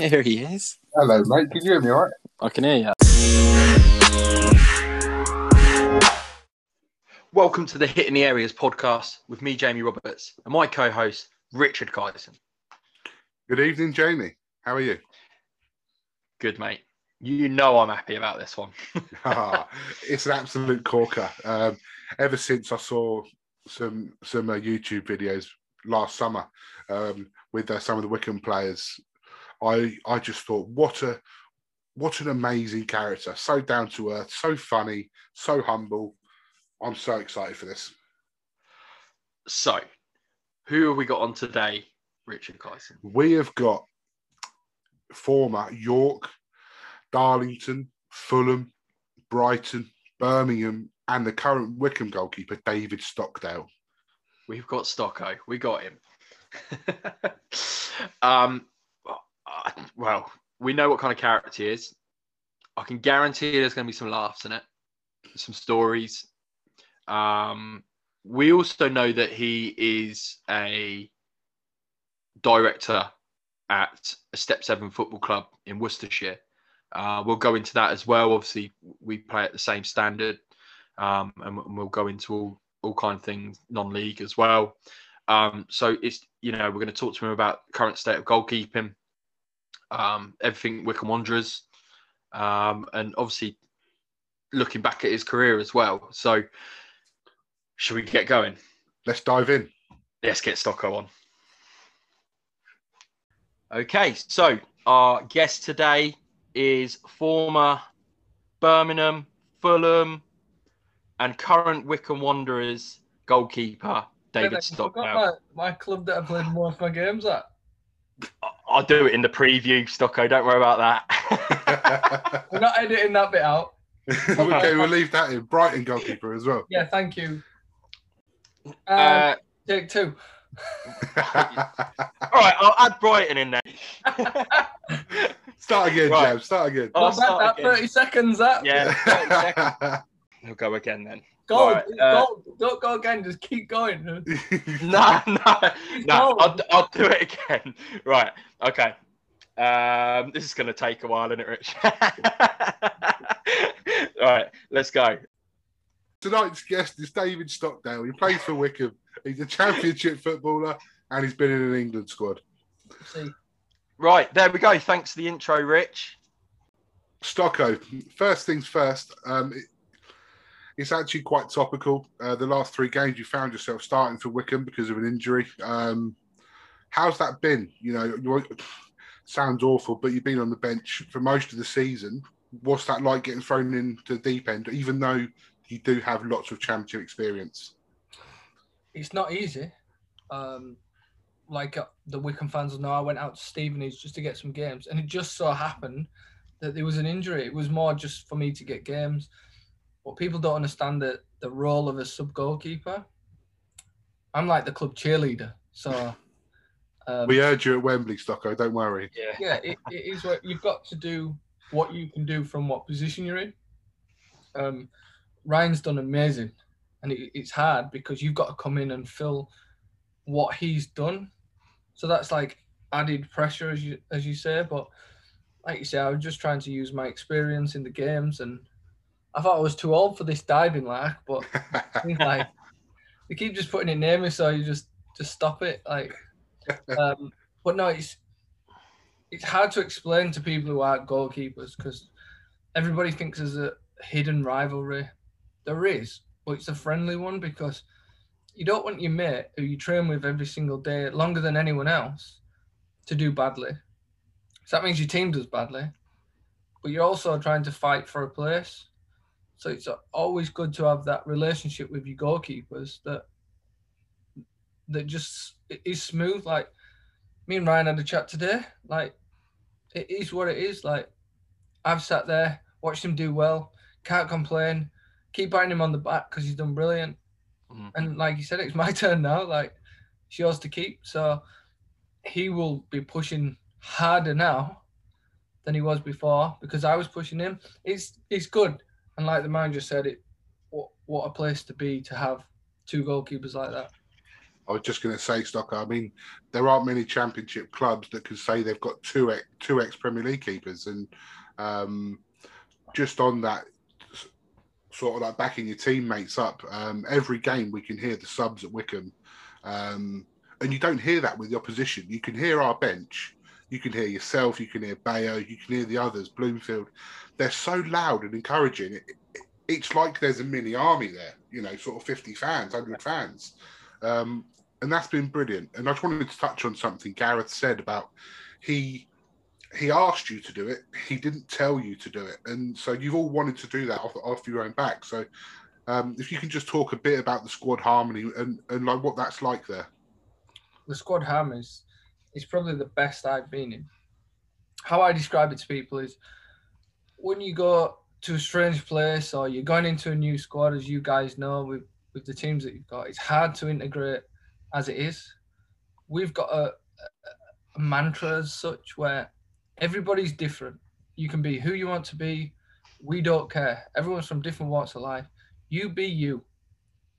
Here he is. Hello, mate. Can you hear me all right? I can hear you. Welcome to the Hitting the Areas podcast with me, Jamie Roberts, and my co host, Richard Kyson. Good evening, Jamie. How are you? Good, mate. You know I'm happy about this one. Ah, it's an absolute corker. Um, ever since I saw some some uh, YouTube videos last summer um, with uh, some of the Wycombe players, I I just thought, what a what an amazing character. So down to earth, so funny, so humble. I'm so excited for this. so, who have we got on today, Richard Kyson? We have got former York, Darlington, Fulham, Brighton, Birmingham, and the current Wycombe goalkeeper, David Stockdale. We've got Stocko. We got him. um, uh, well, we know what kind of character he is. I can guarantee there's going to be some laughs in it, some stories. Um, we also know that he is a director at a Step Seven football club in Worcestershire. Uh, we'll go into that as well. Obviously, we play at the same standard, um, and we'll go into all all kind of things non-league as well. Um, so it's you know we're going to talk to him about current state of goalkeeping, um, everything Wycombe Wanderers, um, and obviously looking back at his career as well. So should we get going? Let's dive in. Let's get Stocko on. Okay, so our guest today is former Birmingham, Fulham, and current Wycombe Wanderers goalkeeper David I Stockwell. my, my club that I played most of my games at. I'll do it in the preview, Stocko. Don't worry about that. We're not editing that bit out. okay, we'll leave that in. Brighton goalkeeper as well. Yeah, thank you. Um, uh, take two. all right, I'll add Brighton in there. start again, Right. Jam. Start again. I'll Not start that again. 30 seconds, that. Yeah, 30 seconds. We'll go again then. Go, Right, uh, go, don't go again, just keep going. No, no, no. No. I'll, I'll do it again. Right. Okay. Um, this is going to take a while, isn't it, Rich? All right. Let's go. Tonight's guest is David Stockdale. He plays for Wycombe. He's a championship footballer and he's been in an England squad. See, Right. There we go. Thanks for the intro, Rich. Stocko, first things first, um, it, it's actually quite topical. Uh, the last three games you found yourself starting for Wycombe because of an injury. Um, how's that been? You know, sounds awful, but you've been on the bench for most of the season. What's that like getting thrown into the deep end, even though you do have lots of championship experience? it's not easy. Um, like uh, the Wycombe fans will know, I went out to Stevenage just to get some games, and it just so happened that there was an injury. It was more just for me to get games. But people don't understand that the role of a sub goalkeeper. I'm like the club cheerleader, so um, We heard you at Wembley, Stocko. Don't worry. Yeah. yeah, it, it is what you've got to do what you can do from what position you're in. Um, Ryan's done amazing, and it, it's hard because you've got to come in and fill what he's done. So that's like added pressure, as you as you say. But like you say, I was just trying to use my experience in the games, and I thought I was too old for this diving like, but like they keep just putting it near me, so you just just stop it. Like, um, but no, it's it's hard to explain to people who aren't goalkeepers because everybody thinks there's a hidden rivalry. There is, but it's a friendly one because you don't want your mate who you train with every single day, longer than anyone else, to do badly. So that means your team does badly, but you're also trying to fight for a place. So it's always good to have that relationship with your goalkeepers that that just it is smooth. Like me and Ryan had a chat today. Like it is what it is. Like I've sat there, watched him do well, can't complain. Keep patting him on the back because he's done brilliant. Mhm. And like you said, it's my turn now. Like it's yours to keep. So he will be pushing harder now than he was before because I was pushing him. It's it's good. And like the manager said, it what what a place to be to have two goalkeepers like that. I was just going to say, Stocko. I mean, there aren't many Championship clubs that can say they've got two ex, two ex Premier League keepers, and um, just on that sort of like backing your teammates up. Um, every game we can hear the subs at Wycombe, um, and you don't hear that with the opposition. You can hear our bench. You can hear yourself. You can hear Bayo. You can hear the others. Bloomfield. They're so loud and encouraging. It, it, it's like there's a mini army there. You know, sort of 50 fans, 100 fans, um, and that's been brilliant. And I just wanted to touch on something Gareth said about he he asked you to do it. He didn't tell you to do it, and so you've all wanted to do that off, off your own back. So, um, if you can just talk a bit about the squad harmony and, and like what that's like there. The squad harmony is, is probably the best I've been in. How I describe it to people is when you go to a strange place or you're going into a new squad, as you guys know, with, with the teams that you've got, it's hard to integrate as it is. We've got a, a, a mantra as such where everybody's different. You can be who you want to be. We don't care. Everyone's from different walks of life. You be you.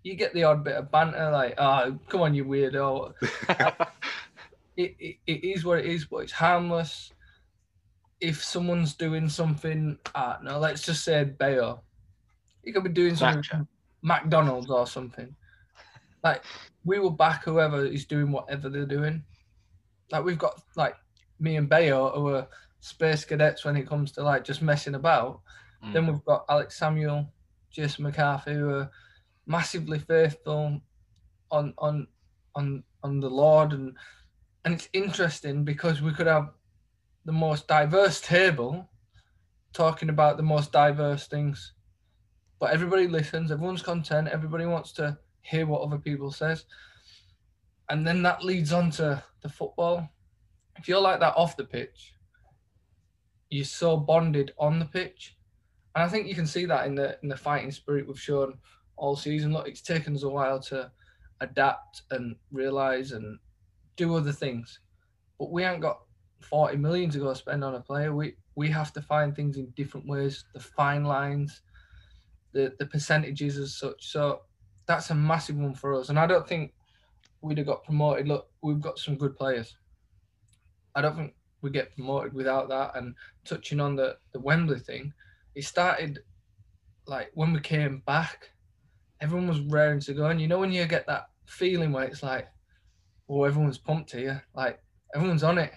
You get the odd bit of banter, like, oh, come on, you weirdo. it, it, it is what it is, but it's harmless. If someone's doing something, uh, no, let's just say Bayo, he could be doing something McDonald's or something. Like, we will back whoever is doing whatever they're doing. Like, we've got, like, me and Bayo who are space cadets when it comes to like just messing about. Mm. Then we've got Alex Samuel, Jason McCarthy, who are massively faithful on on on on the Lord, and and it's interesting because we could have the most diverse table talking about the most diverse things, but everybody listens, everyone's content, everybody wants to hear what other people says, and then that leads on to the football if you're like that off the pitch, you're so bonded on the pitch. And I think you can see that in the in the fighting spirit we've shown all season. Look, it's taken us a while to adapt and realise and do other things. But we ain't got 40 million to go spend on a player. We we have to find things in different ways, the fine lines, the the percentages as such. So that's a massive one for us. And I don't think we'd have got promoted. Look, we've got some good players. I don't think we get promoted without that. And touching on the the Wembley thing, it started like when we came back, everyone was raring to go. And you know when you get that feeling where it's like, oh, everyone's pumped here, like everyone's on it.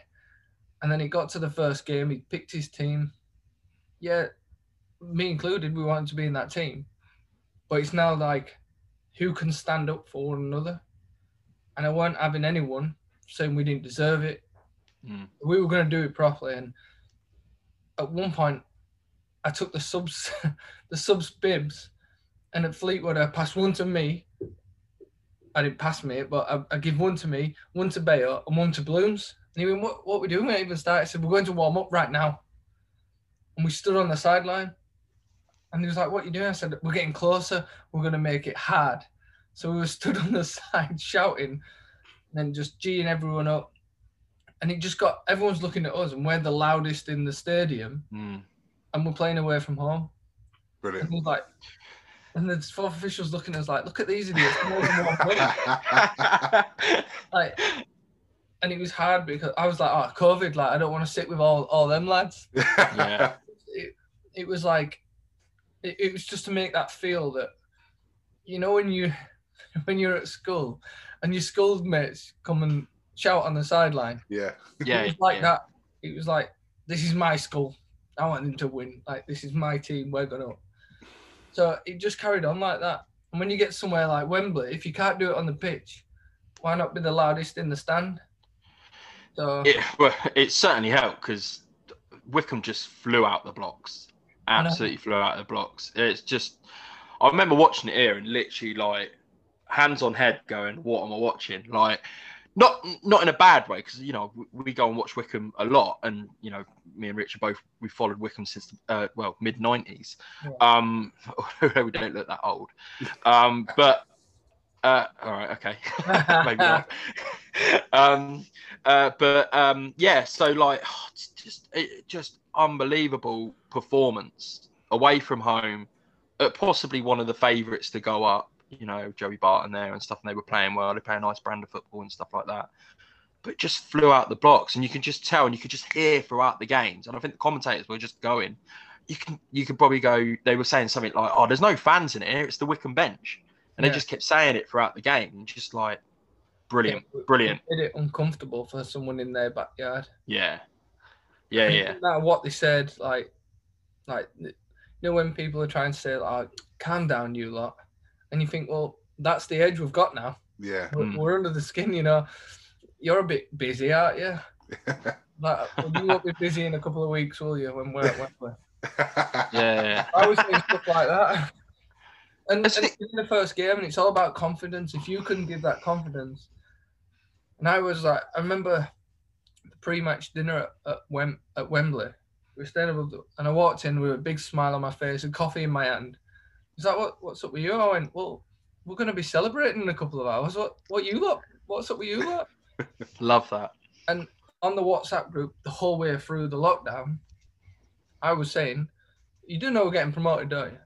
And then he got to the first game, he picked his team. Yeah, me included, we wanted to be in that team. But it's now like, who can stand up for one another? And I weren't having anyone saying we didn't deserve it Mm. We were going to do it properly, and at one point, I took the subs, the subs bibs, and at Fleetwood, I passed one to me. I didn't pass me it, but I, I give one to me, one to Bayo, and one to Blooms. And he went, "What? What we doing?" We even started. I said, "We're going to warm up right now." And we stood on the sideline, and he was like, "What are you doing?" I said, "We're getting closer. We're going to make it hard." So we were stood on the side shouting, and then just geeing everyone up and it just got everyone's looking at us, and we're the loudest in the stadium, mm. and we're playing away from home. Brilliant. And like, and the fourth officials looking at us like, look at these idiots, like, and it was hard because I was like, oh, COVID, like I don't want to sit with all all them lads. yeah. It, it was like, it, it was just to make that feel that, you know, when you when you're at school and your schoolmates come and shout on the sideline. Yeah. Yeah. It was like yeah. that. It was like, this is my school. I want them to win. Like, this is my team. We're going to. So it just carried on like that. And when you get somewhere like Wembley, if you can't do it on the pitch, why not be the loudest in the stand? So It, well, it certainly helped because Wycombe just flew out the blocks. Absolutely flew out the blocks. It's just, I remember watching it here and literally like hands on head going, what am I watching? Like, not not in a bad way because you know we, go and watch Wycombe a lot, and you know me and Richard both we followed Wycombe since uh, well mid nineties. Yeah. Um, although we don't look that old, um, but uh, all right, okay, maybe not. um, uh, but um, yeah, so like oh, it's just it, just unbelievable performance away from home, at possibly one of the favourites to go up. You know, Joey Barton there and stuff, and they were playing well. They play a nice brand of football and stuff like that. But just flew out the blocks, and you can just tell, and you could just hear throughout the games. And I think the commentators were just going. You can you could probably go. They were saying something like, "Oh, there's no fans in here. It's the Wycombe bench," and Yeah. they just kept saying it throughout the game, and just like, brilliant, brilliant, It made it uncomfortable for someone in their backyard. yeah, yeah, yeah, matter what they said, like, like you know when people are trying to say like, oh, "Calm down, you lot," and you think, well, that's the edge we've got now. Yeah. We're, Mm. we're under the skin, you know. You're a bit busy, aren't you? Like, well, you won't be busy in a couple of weeks, will you? When we're at Wembley. yeah, yeah. I always think stuff like that. And, and it's in the first game, and it's all about confidence. If you couldn't give that confidence, and I was like, I remember the pre-match dinner at, at, Wem- at Wembley. We were staying above, the, and I walked in with a big smile on my face and coffee in my hand. Is that what? What's up with you? I went, well, we're going to be celebrating in a couple of hours. What? What you lot? What's up with you lot? Love that. And on the WhatsApp group the whole way through the lockdown, I was saying, "You do know we're getting promoted, don't you?"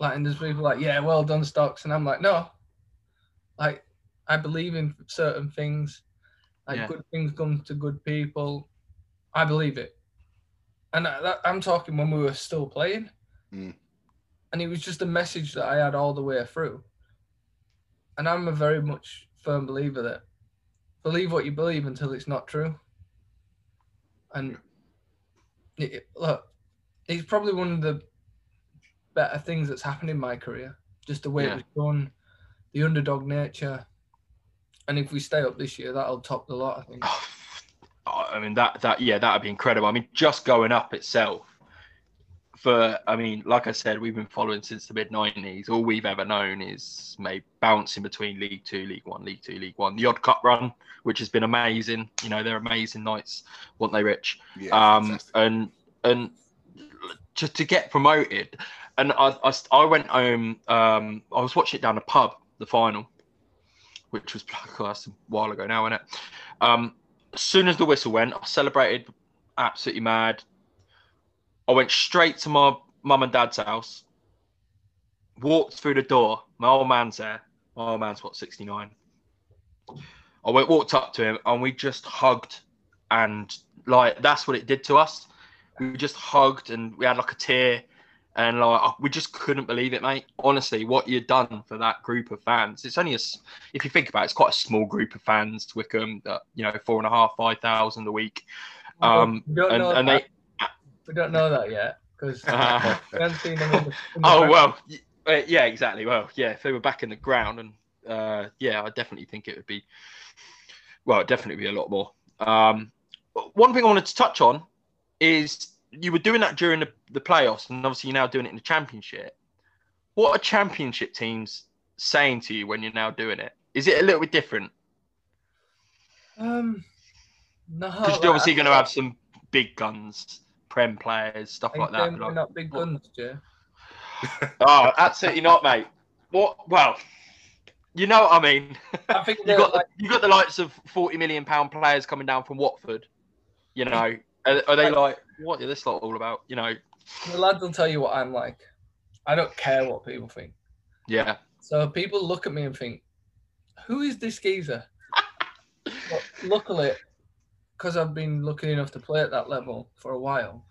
Like, and there's people like, "Yeah, well done, Stocks," and I'm like, "No, like, I believe in certain things. Like, Yeah. good things come to good people. I believe it." And I, that, I'm talking when we were still playing, Mm. And it was just a message that I had all the way through. And I'm a very much firm believer that believe what you believe until it's not true. And it, look, it's probably one of the better things that's happened in my career. Just the way Yeah. it was done, the underdog nature. And if we stay up this year, that'll top the lot, I think. Oh, I mean that that yeah, that would be incredible. I mean, just going up itself. For I mean, like I said, we've been following since the mid '90s. All we've ever known is maybe bouncing between League Two, League One, League Two, League One. The odd cup run, which has been amazing. You know, they're amazing nights, weren't they, Rich? yeah. um, fantastic. and and just to get promoted. And I, I, I went home. Um, I was watching it down the pub, the final, which was oh, that's a while ago now, isn't it? Um, as soon as the whistle went, I celebrated, absolutely mad. I went straight to my mum and dad's house. Walked through the door. My old man's there. My old man's what sixty nine. I went walked up to him and we just hugged and like that's what it did to us. We just hugged and we had like a tear, and like we just couldn't believe it, mate. Honestly, what you'd done for that group of fans. It's only a, if you think about it, it's quite a small group of fans. Wycombe, that you know, four and a half, five thousand a week. Um, and and they. We don't know that yet because Uh, we haven't seen them in the, in the oh well, uh, yeah, exactly. Well, yeah, if they were back in the ground, and uh, yeah, I definitely think it would be. Well, it'd definitely be a lot more. Um, one thing I wanted to touch on is you were doing that during the, the playoffs, and obviously you're now doing it in the championship. What are championship teams saying to you when you're now doing it? Is it a little bit different? Um, no, Because you're obviously going to have some big guns, prem players, stuff like that. Like- not big guns, Jay. oh, absolutely not, mate. What? Well, you know what I mean. I think you they're got like, the, you got the likes of forty million pound players coming down from Watford. You know, are, are they like what is this lot all about? You know, the lads will tell you what I'm like. I don't care what people think. yeah, So people look at me and think, "Who is this geezer?" but luckily, because I've been lucky enough to play at that level for a while,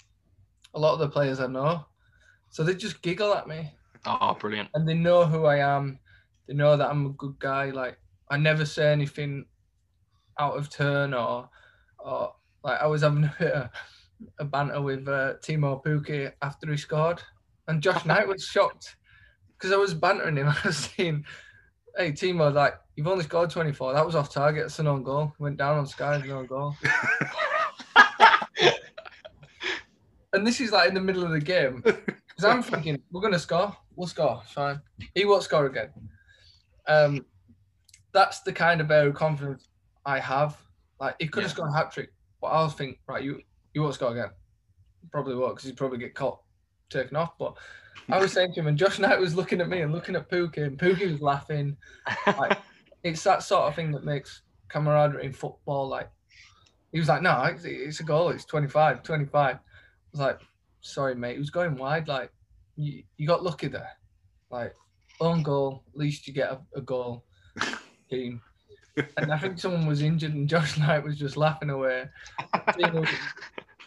a lot of the players I know, so they just giggle at me oh, brilliant. and they know who I am. They know that I'm a good guy. Like I never say anything out of turn or or like I was having a bit of a banter with uh, Teemu Pukki after he scored, and Josh Knight was shocked because I was bantering him. I was saying, "Hey Timo, like you've only scored 24. That was off target. It's an own goal. Went down on Sky as an own goal." and this is like in the middle of the game because I'm thinking we're gonna score. We'll score. Fine. He won't score again. Um, that's the kind of air of confidence I have. Like he could have Yeah. scored a hat trick, but I'll think right. You you won't score again. Probably won't because he'd probably get caught taken off. But I was saying to him, and Josh Knight was looking at me and looking at Pukki, and Pukki was laughing. Like, it's that sort of thing that makes camaraderie in football. Like he was like, no, it's, it's a goal. It's 25, 25. I was like, sorry, mate. He was going wide. Like you, you got lucky there. Like own goal, at least you get a, a goal. Team. And I think someone was injured, and Josh Knight was just laughing away.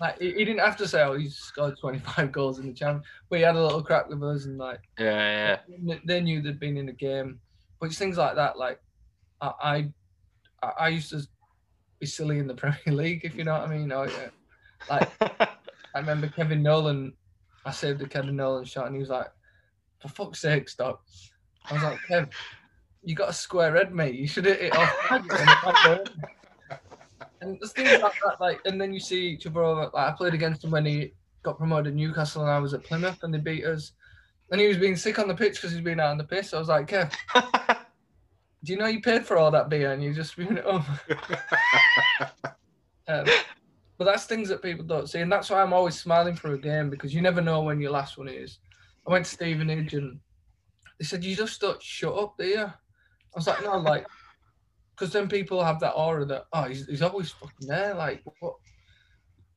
like he, he didn't have to say, "Oh, he's scored 25 goals in the champ," but he had a little crack with us, and like Yeah, yeah. they knew they'd been in a game. But it's things like that. Like I, I, I used to be silly in the Premier League, if you know what I mean. I, uh, like I remember Kevin Nolan. I saved the Kevin Nolan shot, and he was like, "For fuck's sake, stop!" I was like, "Kev, you got a square head, mate. You should hit it off." and there's things like that, like, and then you see each other. Over, like, I played against him when he got promoted to Newcastle, and I was at Plymouth, and they beat us. And he was being sick on the pitch because he's been out on the piss. I was like, Kev, do you know you paid for all that beer and you just spewing it over? um, but that's things that people don't see, and that's why I'm always smiling for a game because you never know when your last one is. I went to Stevenage and they said, "You just don't shut up, do you?" I was like, "No, like." Because then people have that aura that oh he's, he's always fucking there like what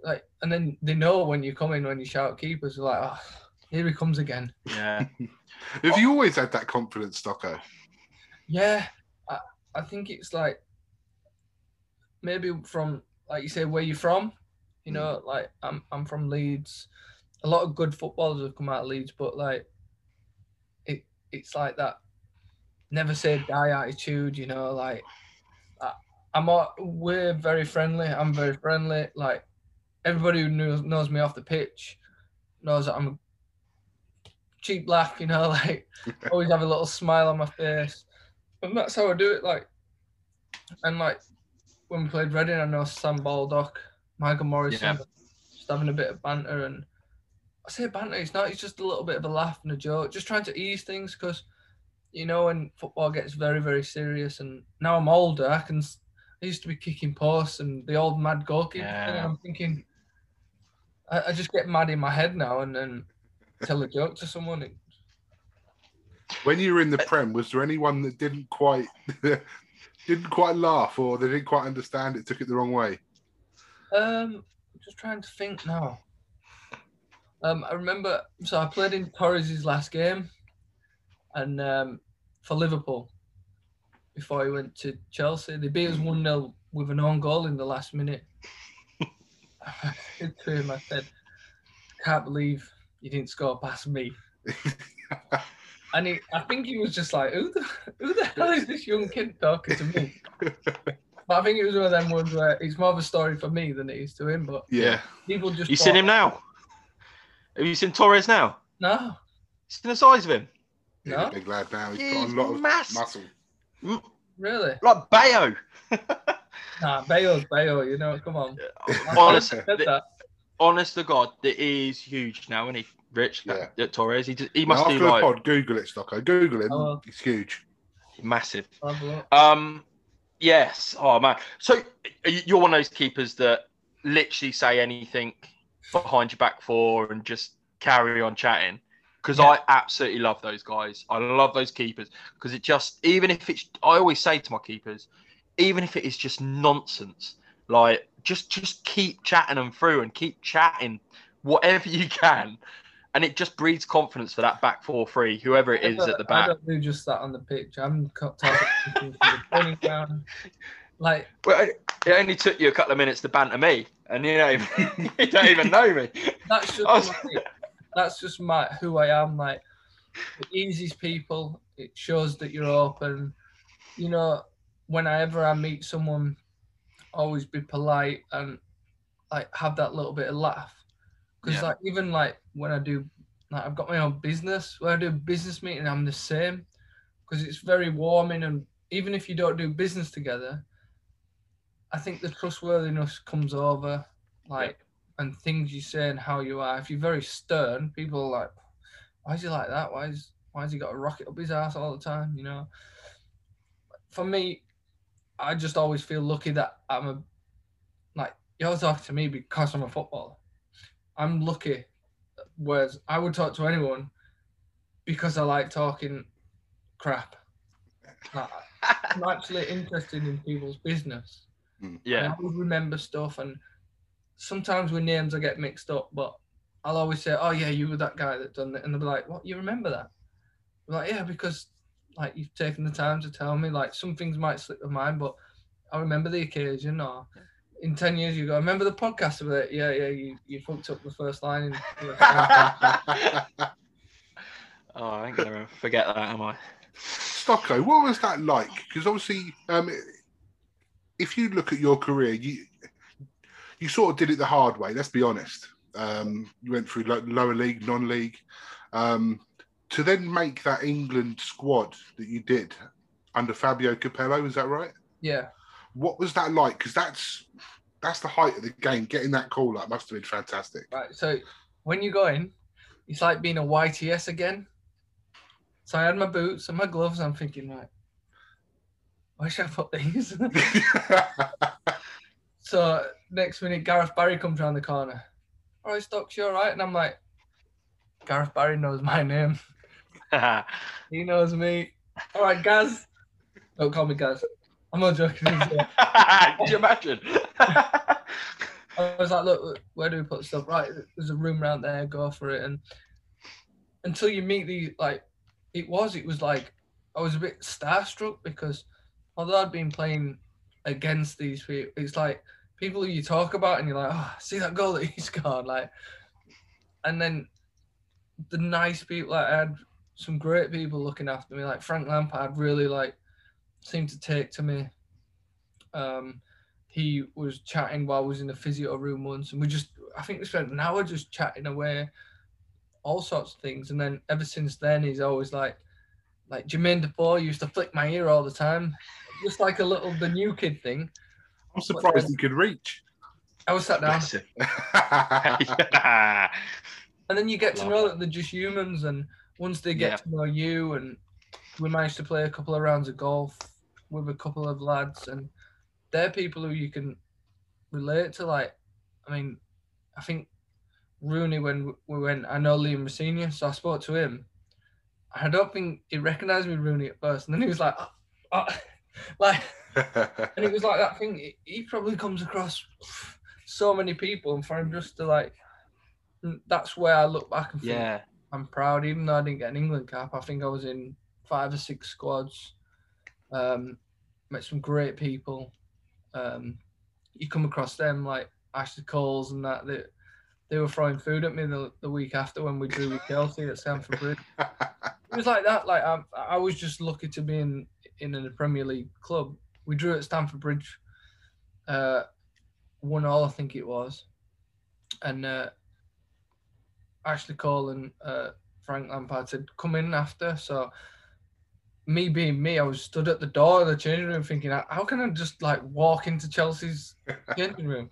like and then they know when you come in when you shout keepers they're like oh here he comes again yeah. Have you always had that confidence, Stocko? Yeah, I, think it's like maybe from like you say where you're from. You know, mm. like I'm I'm from Leeds. A lot of good footballers have come out of Leeds, but like it it's like that never say die attitude. You know, like I, I'm all, we're very friendly. I'm very friendly. Like everybody who knows, knows me off the pitch knows that I'm a cheap laugh. You know, like always have a little smile on my face and that's how I do it. Like, and like when we played Reading, I know Sam Baldock, Michael Morrison, Yeah. just having a bit of banter, and I say banter. It's not. It's just a little bit of a laugh and a joke, just trying to ease things because, you know, when football gets very very serious, and now I'm older, I can. I used to be kicking posts and the old mad goalkeeper. Yeah. And I'm thinking, I, I just get mad in my head now and then tell a joke to someone. It, When you were in the Prem, was there anyone that didn't quite didn't quite laugh or they didn't quite understand it, took it the wrong way? Um, I'm just trying to think now. Um, I remember, so I played in Torres's last game, and um, for Liverpool, before he went to Chelsea, they beat us one 0 with an own goal in the last minute. I said to him, I said, "Can't believe you didn't score past me." and he, I think he was just like, "Who the, who the hell is this young kid talking to me?" But I think it was one of them ones where it's more of a story for me than it is to him. But Yeah. people just You thought, seen him now? Have you seen Torres now? No, Seen the size of him? He's No. a big lad now. He's He's got a lot of massive. muscle. Really? Like Bayo. Nah, Bayo's Bayo. You know, come on. Honestly, I said honest to God, that is huge now, isn't he? Rich Yeah. at Torres. He just, he Now, must after do the like pod, Google it, Stocko. Google him. I will. He's huge. massive. I'll have a look. Um, yes. Oh man. So you're one of those keepers that literally say anything behind your back for and just carry on chatting. Because Yeah. I absolutely love those guys. I love those keepers because it just even if it's I always say to my keepers, even if it is just nonsense, like just just keep chatting them through and keep chatting whatever you can. And it just breeds confidence for that back four three, whoever it is at the back. I don't do just that on the pitch. I'm co- talking people from the training ground. Like, Well, it it only took you a couple of minutes to banter me, and you don't you don't even know me. that's just was- my, that's just my who I am. Like, it eases people. It shows that you're open. You know, whenever I meet someone, always be polite and like have that little bit of laugh. Because Yeah. like even like when I do, like I've got my own business. When I do a business meeting, I'm the same. Because it's very warming, and even if you don't do business together, I think the trustworthiness comes over. Like and things you say and how you are. If you're very stern, people are like, "Why is he like that? Why is why has he got a rocket up his ass all the time?" You know. For me, I just always feel lucky that I'm a like you're talking to me because I'm a footballer. I'm lucky, whereas I would talk to anyone because I like talking crap. Like, I'm actually interested in people's business. Hmm. And Yeah, I would remember stuff, and sometimes with names I get mixed up, but I'll always say, "Oh yeah, you were that guy that done it," and they'll be like, "What? You remember that?" I'm like, yeah, because like you've taken the time to tell me. Like some things might slip my mind, but I remember the occasion. Or in ten years, you go, I remember the podcast of it. Yeah, yeah, you you fucked up the first line. In, Oh, I ain't gonna forget that, am I? Stocko, what was that like? Because obviously, um, if you look at your career, you you sort of did it the hard way. Let's be honest. Um, you went through lo- lower league, non-league, um, to then make that England squad that you did under Fabio Capello. Is that right? yeah, What was that like? Because that's that's the height of the game. Getting that call up must have been fantastic. right. So when you go in, it's like being a YTS again. So I had my boots and my gloves. I'm thinking, right, where should I put these? so next minute, Gareth Barry comes around the corner. All right, Stocks, you all right? And I'm like, Gareth Barry knows my name. He knows me. All right, Gaz. Don't call me Gaz. I'm not joking. Here. You imagine? I was like, look, where do we put stuff? Right, there's a room around there. Go for it. And until you meet the like, it was, it was like I was a bit starstruck because although I'd been playing against these people, it's like people you talk about and you're like, oh, see that goal that he scored, like, and then the nice people. Like, I had some great people looking after me, like Frank Lampard, really like seemed to take to me. Um, he was chatting while I was in the physio room once, and we just, I think we spent an hour just chatting away, all sorts of things. And then ever since then, he's always like, like Jermaine Defoe used to flick my ear all the time, just like a little the new kid thing. I'm surprised he could reach. I was sat down, Yeah. and then you get to know that they're just humans, and once they get Yeah. to know you, and we managed to play a couple of rounds of golf with a couple of lads, and they're people who you can relate to. Like, I mean, I think Rooney when we went, I know Liam Rossini, so I spoke to him. I don't think he recognised me, Rooney, at first, and then he was like, oh, oh," like, and it was like that thing. he- He probably comes across so many people, and for him just to like, mm, that's where I look back and think, yeah. I'm proud, even though I didn't get an England cap. I think I was in five or six squads. Um, met some great people. Um, you come across them like Ashley Coles and that. They, they were throwing food at me the, the week after when we drew with Chelsea at Stamford Bridge. It was like that. Like I, I was just lucky to be in in a Premier League club. We drew at Stamford Bridge, uh, one all I think it was, and uh, Ashley Cole and uh, Frank Lampard said come in after. So me being me, I was stood at the door of the changing room thinking, how can I just like walk into Chelsea's changing room?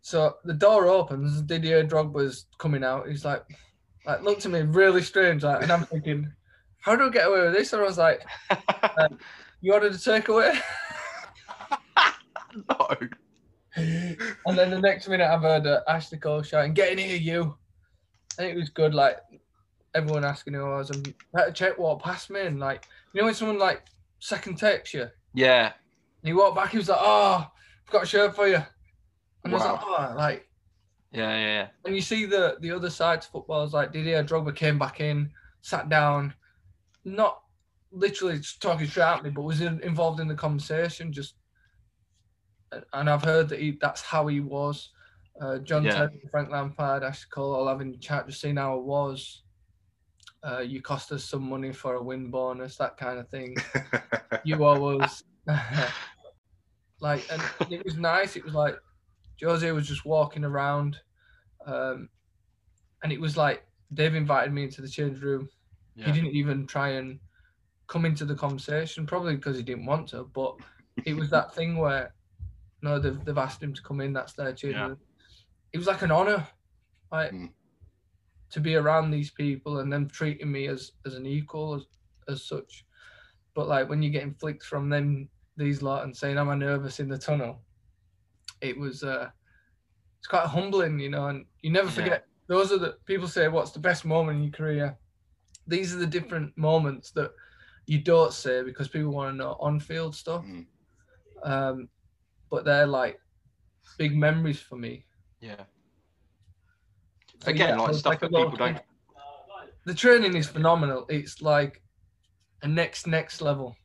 So the door opens, Didier Drogba's coming out. He's like, like looked at me really strange, like, and I'm thinking, how do I get away with this? And I was like, you ordered a takeaway? no. and then the next minute I've heard uh, Ashley Cole shouting, "Get in here, you!" And it was good. Like everyone asking who I was, and Petr Čech walked past me, and like you know when someone like second takes you, and Yeah. he walked back, he was like, "Oh, I've got a shirt for you," and I was like, "Oh, like." Yeah. Yeah. And you see the the other side to football is like Didier Drogba came back in, sat down, not literally just talking straight at me, but was in, involved in the conversation. Just and I've heard that he that's how he was. Uh, John Yeah. Terry, Frank Lampard, Ashley Cole, all having chat, just seeing how it was. Uh, you cost us some money for a win bonus, that kind of thing. you owe us. like, and it was nice. It was like Jose was just walking around, um, and it was like they've invited me into the change room. He didn't even try and come into the conversation, probably because he didn't want to. But it was that thing where no, they've they've asked him to come in. That's their change Yeah. room. It was like an honor, like Mm. To be around these people and them treating me as as an equal as as such. But like when you're getting flicks from them these lot and saying, "Am I nervous in the tunnel?" It was uh, it's quite humbling, you know. And you never Yeah. forget. Those are the people say, "What's the best moment in your career?" These are the different moments that you don't say because people want to know on-field stuff. Mm. Um, but they're like big memories for me. Yeah. So, Again, yeah, like there's stuff like that little people don't. the training is phenomenal. It's like a next next level.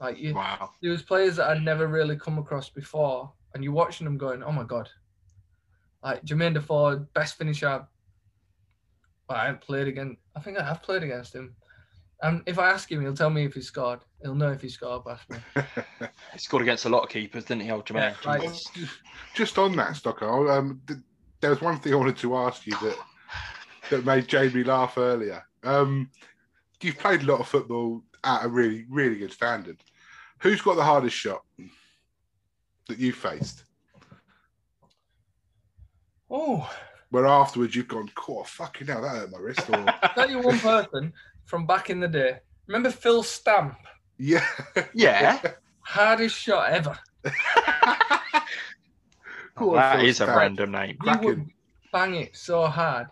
Like you, Wow. there was players that I'd never really come across before, and you're watching them going, "Oh my god!" Like Jermaine Defoe, best finisher. I've- Well, I haven't played against. I think I have played against him. And if I ask him, he'll tell me if he scored. He'll know if he scored past me. He scored against a lot of keepers, didn't he, old Jermaine? Yeah, like- Jesus. Just on that, Stocko, um, th- there was one thing I wanted to ask you that that made Jamie laugh earlier. Um, you've played a lot of football at a really, really good standard. Who's got the hardest shot that you faced? Oh, Where afterwards you've gone, "Cool, fucking hell, that hurt my wrist." Or I'll tell you one person from back in the day. Remember Phil Stamp? yeah, Yeah. Hardest shot ever. Go on, that a Stamp. random name. He would bang it so hard,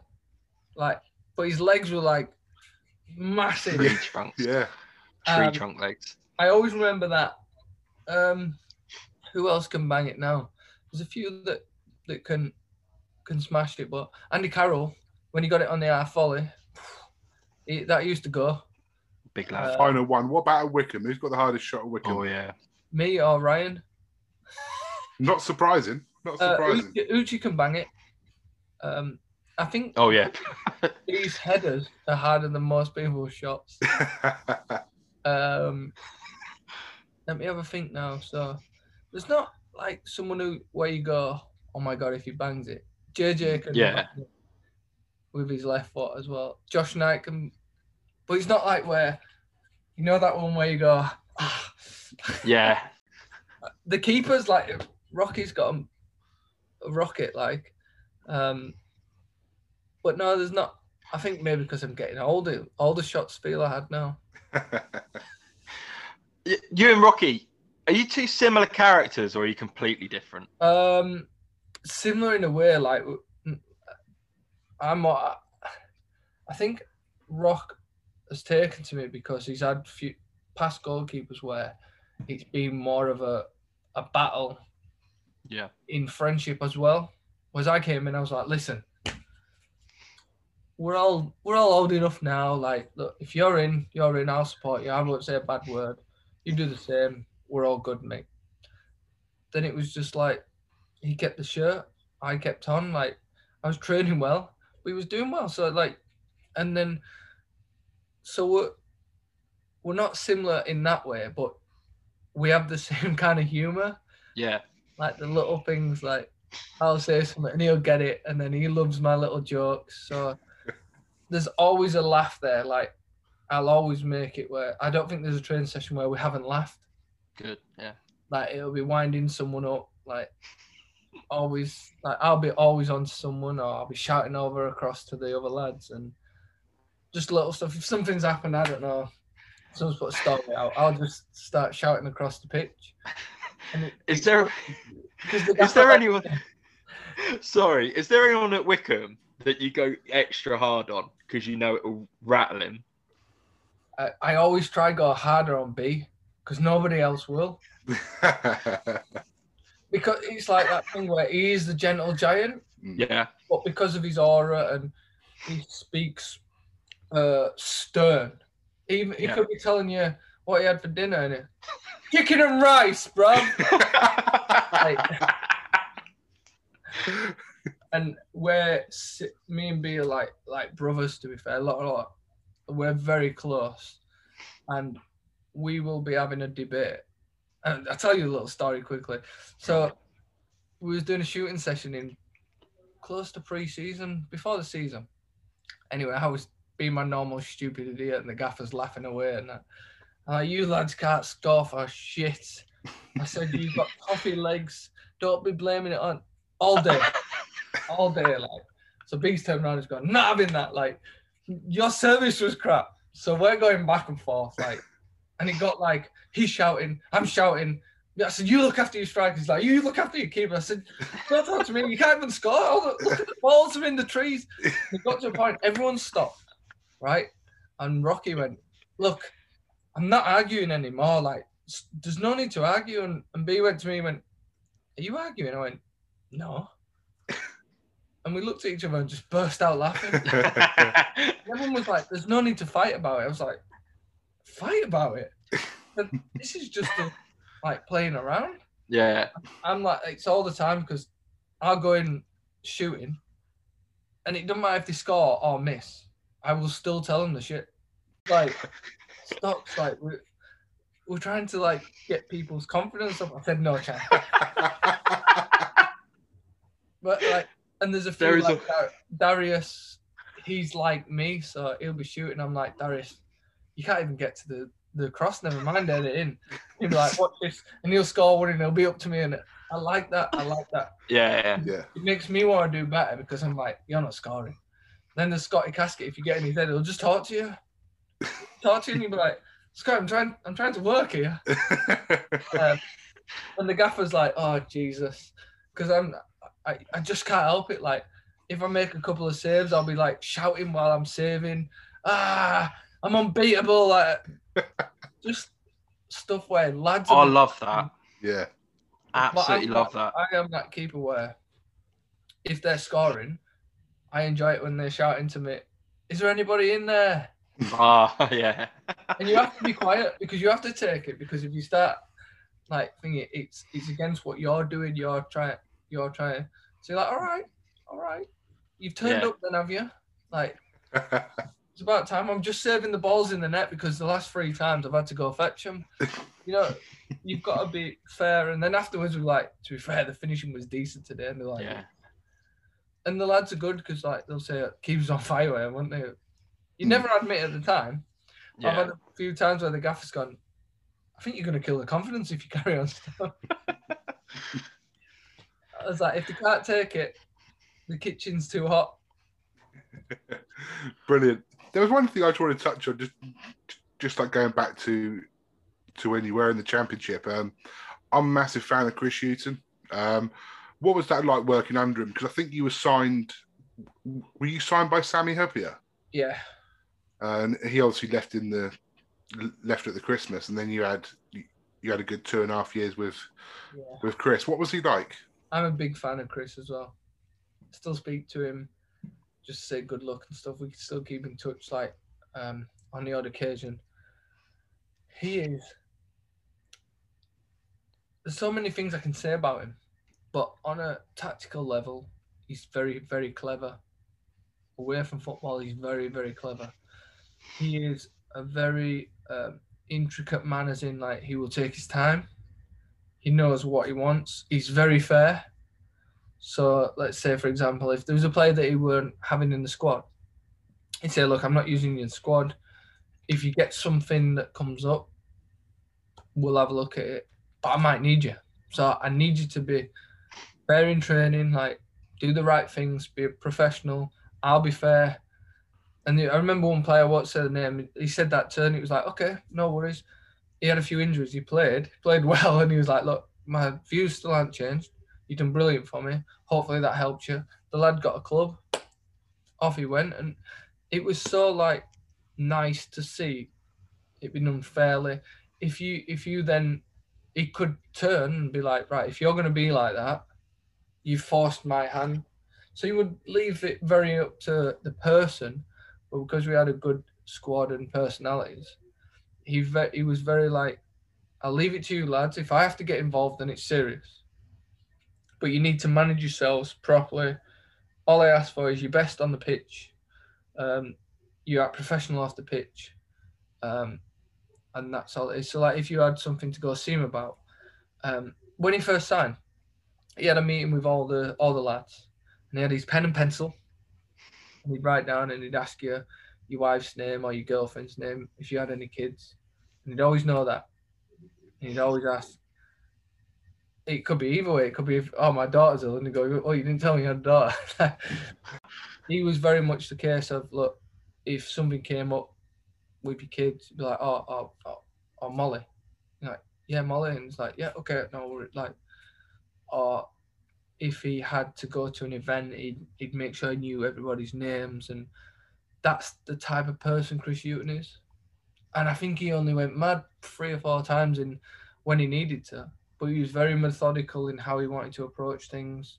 like, but his legs were like massive. Tree trunks. Yeah, Tree Um, trunk legs. I always remember that. Um, who else can bang it now? There's a few that that can can smash it, but Andy Carroll, when he got it on the half volley, he, that used to go. Big lad. uh, final one. What about Wycombe? Who's got the hardest shot at Wycombe? oh, yeah. Me or Ryan? Not surprising. Not Uh, surprising. Uchi, Uchi can bang it. Um, I think Oh, yeah. these headers are harder than most people's shots. Um, let me have a think now. So there's not like someone who where you go, oh my god, if he bangs it. JJ can Yeah. with his left foot as well. Josh Knight can, but it's not like where you know that one where you go. Ah. Yeah. The keepers like Rocky's got a, a rocket like, um, but no, there's not. I think maybe because I'm getting older, all the shots feel I had now. You and Rocky, are you two similar characters or are you completely different? Um, similar in a way. Like I'm, I think Rock has taken to me because he's had few past goalkeepers where it's been more of a a battle Yeah. in friendship as well. Whereas I came in, I was like, listen, we're all we're all old enough now. Like, look, if you're in, you're in. I'll support you. I won't say a bad word. You do the same. We're all good, mate. Then it was just like he kept the shirt. I kept on. Like I was training well. We was doing well. So like, and then so we're we're not similar in that way, but we have the same kind of humor Yeah. Like the little things like I'll say something and he'll get it and then he loves my little jokes. So there's always a laugh there. Like I'll always make it where I don't think there's a training session where we haven't laughed. Good. Yeah. Like it'll be winding someone up, like always like I'll be always on to someone or I'll be shouting over across to the other lads and just little stuff. If something's happened, I don't know. Someone's put a story out, I'll just start shouting across the pitch. And it- Is there the is there anyone sorry, is there anyone at Wycombe that you go extra hard on because you know it will rattle him? I, I always try go harder on B because nobody else will. Because it's like that thing where he is the gentle giant, Yeah. but because of his aura and he speaks uh, stern, he, he Yeah. could be telling you what he had for dinner and it, chicken and rice, bro. and where si- me and B are like like brothers to be fair, a lot, a lot. We're very close, and we will be having a debate. And I'll tell you a little story quickly. So we was doing a shooting session in close to pre-season, before the season. Anyway, I was being my normal stupid idiot, and the gaffer's laughing away, and that. I'm you lads can't score for shit. I said, you've got coffee legs. Don't be blaming it on all day, all day. Like, so Biggs turned around and gone, not having that. Like, your service was crap. So we're going back and forth. Like, and it got like, he's shouting, I'm shouting. I said, you look after your strikers. He's like, you look after your keeper. I said, don't talk to me. You can't even score. Look at the balls are in the trees. It got to a point, everyone stopped, right? And Rocky went, look, I'm not arguing anymore. Like, there's no need to argue. And, and B went to me and went, Are you arguing? I went, No. And we looked at each other and just burst out laughing. Everyone was like, "There's no need to fight about it." I was like, "Fight about it? And this is just a, like playing around." yeah. I'm like, it's all the time because I'll go in shooting, and it doesn't matter if they score or miss. I will still tell them the shit. Like, stops. Like we're we're trying to like get people's confidence up. I said no chance. But like, and there's a few There is like Dar- Darius. He's like me, so he'll be shooting. I'm like Darius. You can't even get to the the cross. Never mind, head it in. He'll be like, watch this, and he'll score one, and he'll be up to me. And I like that. I like that. Yeah. yeah. yeah. It makes me want to do better because I'm like, you're not scoring. Then there's Scotty Kashket. If you get in his head, he'll just talk to you. Talk to you, and you'll be like, Scott, I'm trying. I'm trying to work here. Um, and the gaffer's like, oh Jesus, because I'm, I, I just can't help it. Like, if I make a couple of saves, I'll be like shouting while I'm saving. Ah, I'm unbeatable. Like, just stuff where lads. I are- love that. yeah. Absolutely I'm love that- that. I am that keeper where, if they're scoring, I enjoy it when they're shouting to me, "Is there anybody in there?" Ah, yeah. and you have to be quiet because you have to take it because if you start like thinking it's it's against what you're doing, you're trying you're trying. So you're like, all right, all right, you've turned Yeah. up then, have you? Like it's about time. I'm just saving the balls in the net because the last three times I've had to go fetch them. You know, you've got to be fair. And then afterwards, we're like, to be fair, the finishing was decent today, and they're like, Yeah. and the lads are good because like they'll say keeps on fire, won't they? You Hmm. never admit at the time. I've had a few times where the gaffer's gone, I think you're going to kill the confidence if you carry on. still." I was like, if they can't take it, the kitchen's too hot. Brilliant. There was one thing I just wanted to touch on, just just like going back to to when you were in the championship. Um, I'm a massive fan of Chris Hughton. Um, what was that like working under him? Because I think you were signed. Were you signed by Sami Hyypiä? Yeah. And he obviously left in the left at the Christmas, and then you had you had a good two and a half years with yeah. with Chris. What was he like? I'm a big fan of Chris as well. Still speak to him, just say good luck and stuff. We can still keep in touch, like um, on the odd occasion. He is. There's so many things I can say about him, but on a tactical level, he's very, very clever. Away from football, he's very, very clever. He is a very um, intricate man, as in like he will take his time. He knows what he wants. He's very fair. So let's say, for example, if there was a player that he weren't having in the squad, he'd say, "Look, I'm not using you in the squad. If you get something that comes up, we'll have a look at it. But I might need you. So I need you to be fair in training, like do the right things, be a professional. I'll be fair." And I remember one player, what said the name? He said that and it was like, "Okay, no worries." He had a few injuries. He played, played well, and he was like, "Look, my views still haven't changed. You've done brilliant for me. Hopefully that helped you." The lad got a club. Off he went, and it was so like nice to see it done fairly. If you if you then he could turn and be like, right, if you're going to be like that, you forced my hand. So you would leave it very up to the person, but because we had a good squad and personalities, he ve- he was very like, I'll leave it to you lads. If I have to get involved, then it's serious. But you need to manage yourselves properly. All I ask for is your best on the pitch. Um, you are professional off the pitch. Um, and that's all it is. So like if you had something to go see him about, um, when he first signed, he had a meeting with all the all the lads, and he had his pen and pencil, he'd write down and he'd ask you your wife's name or your girlfriend's name if you had any kids, and he'd always know that, and he'd always ask. It could be either way. It could be if oh my daughter's ill, and he'd go, oh you didn't tell me you had a daughter. he was very much the case of look, if something came up with your kids, be like, oh, oh, oh, oh Molly. Like, yeah, Molly. And it's like, yeah, okay, no, like, or if he had to go to an event, he'd, he'd make sure he knew everybody's names. And that's the type of person Chris Hughton is. And I think he only went mad three or four times in when he needed to, but he was very methodical in how he wanted to approach things.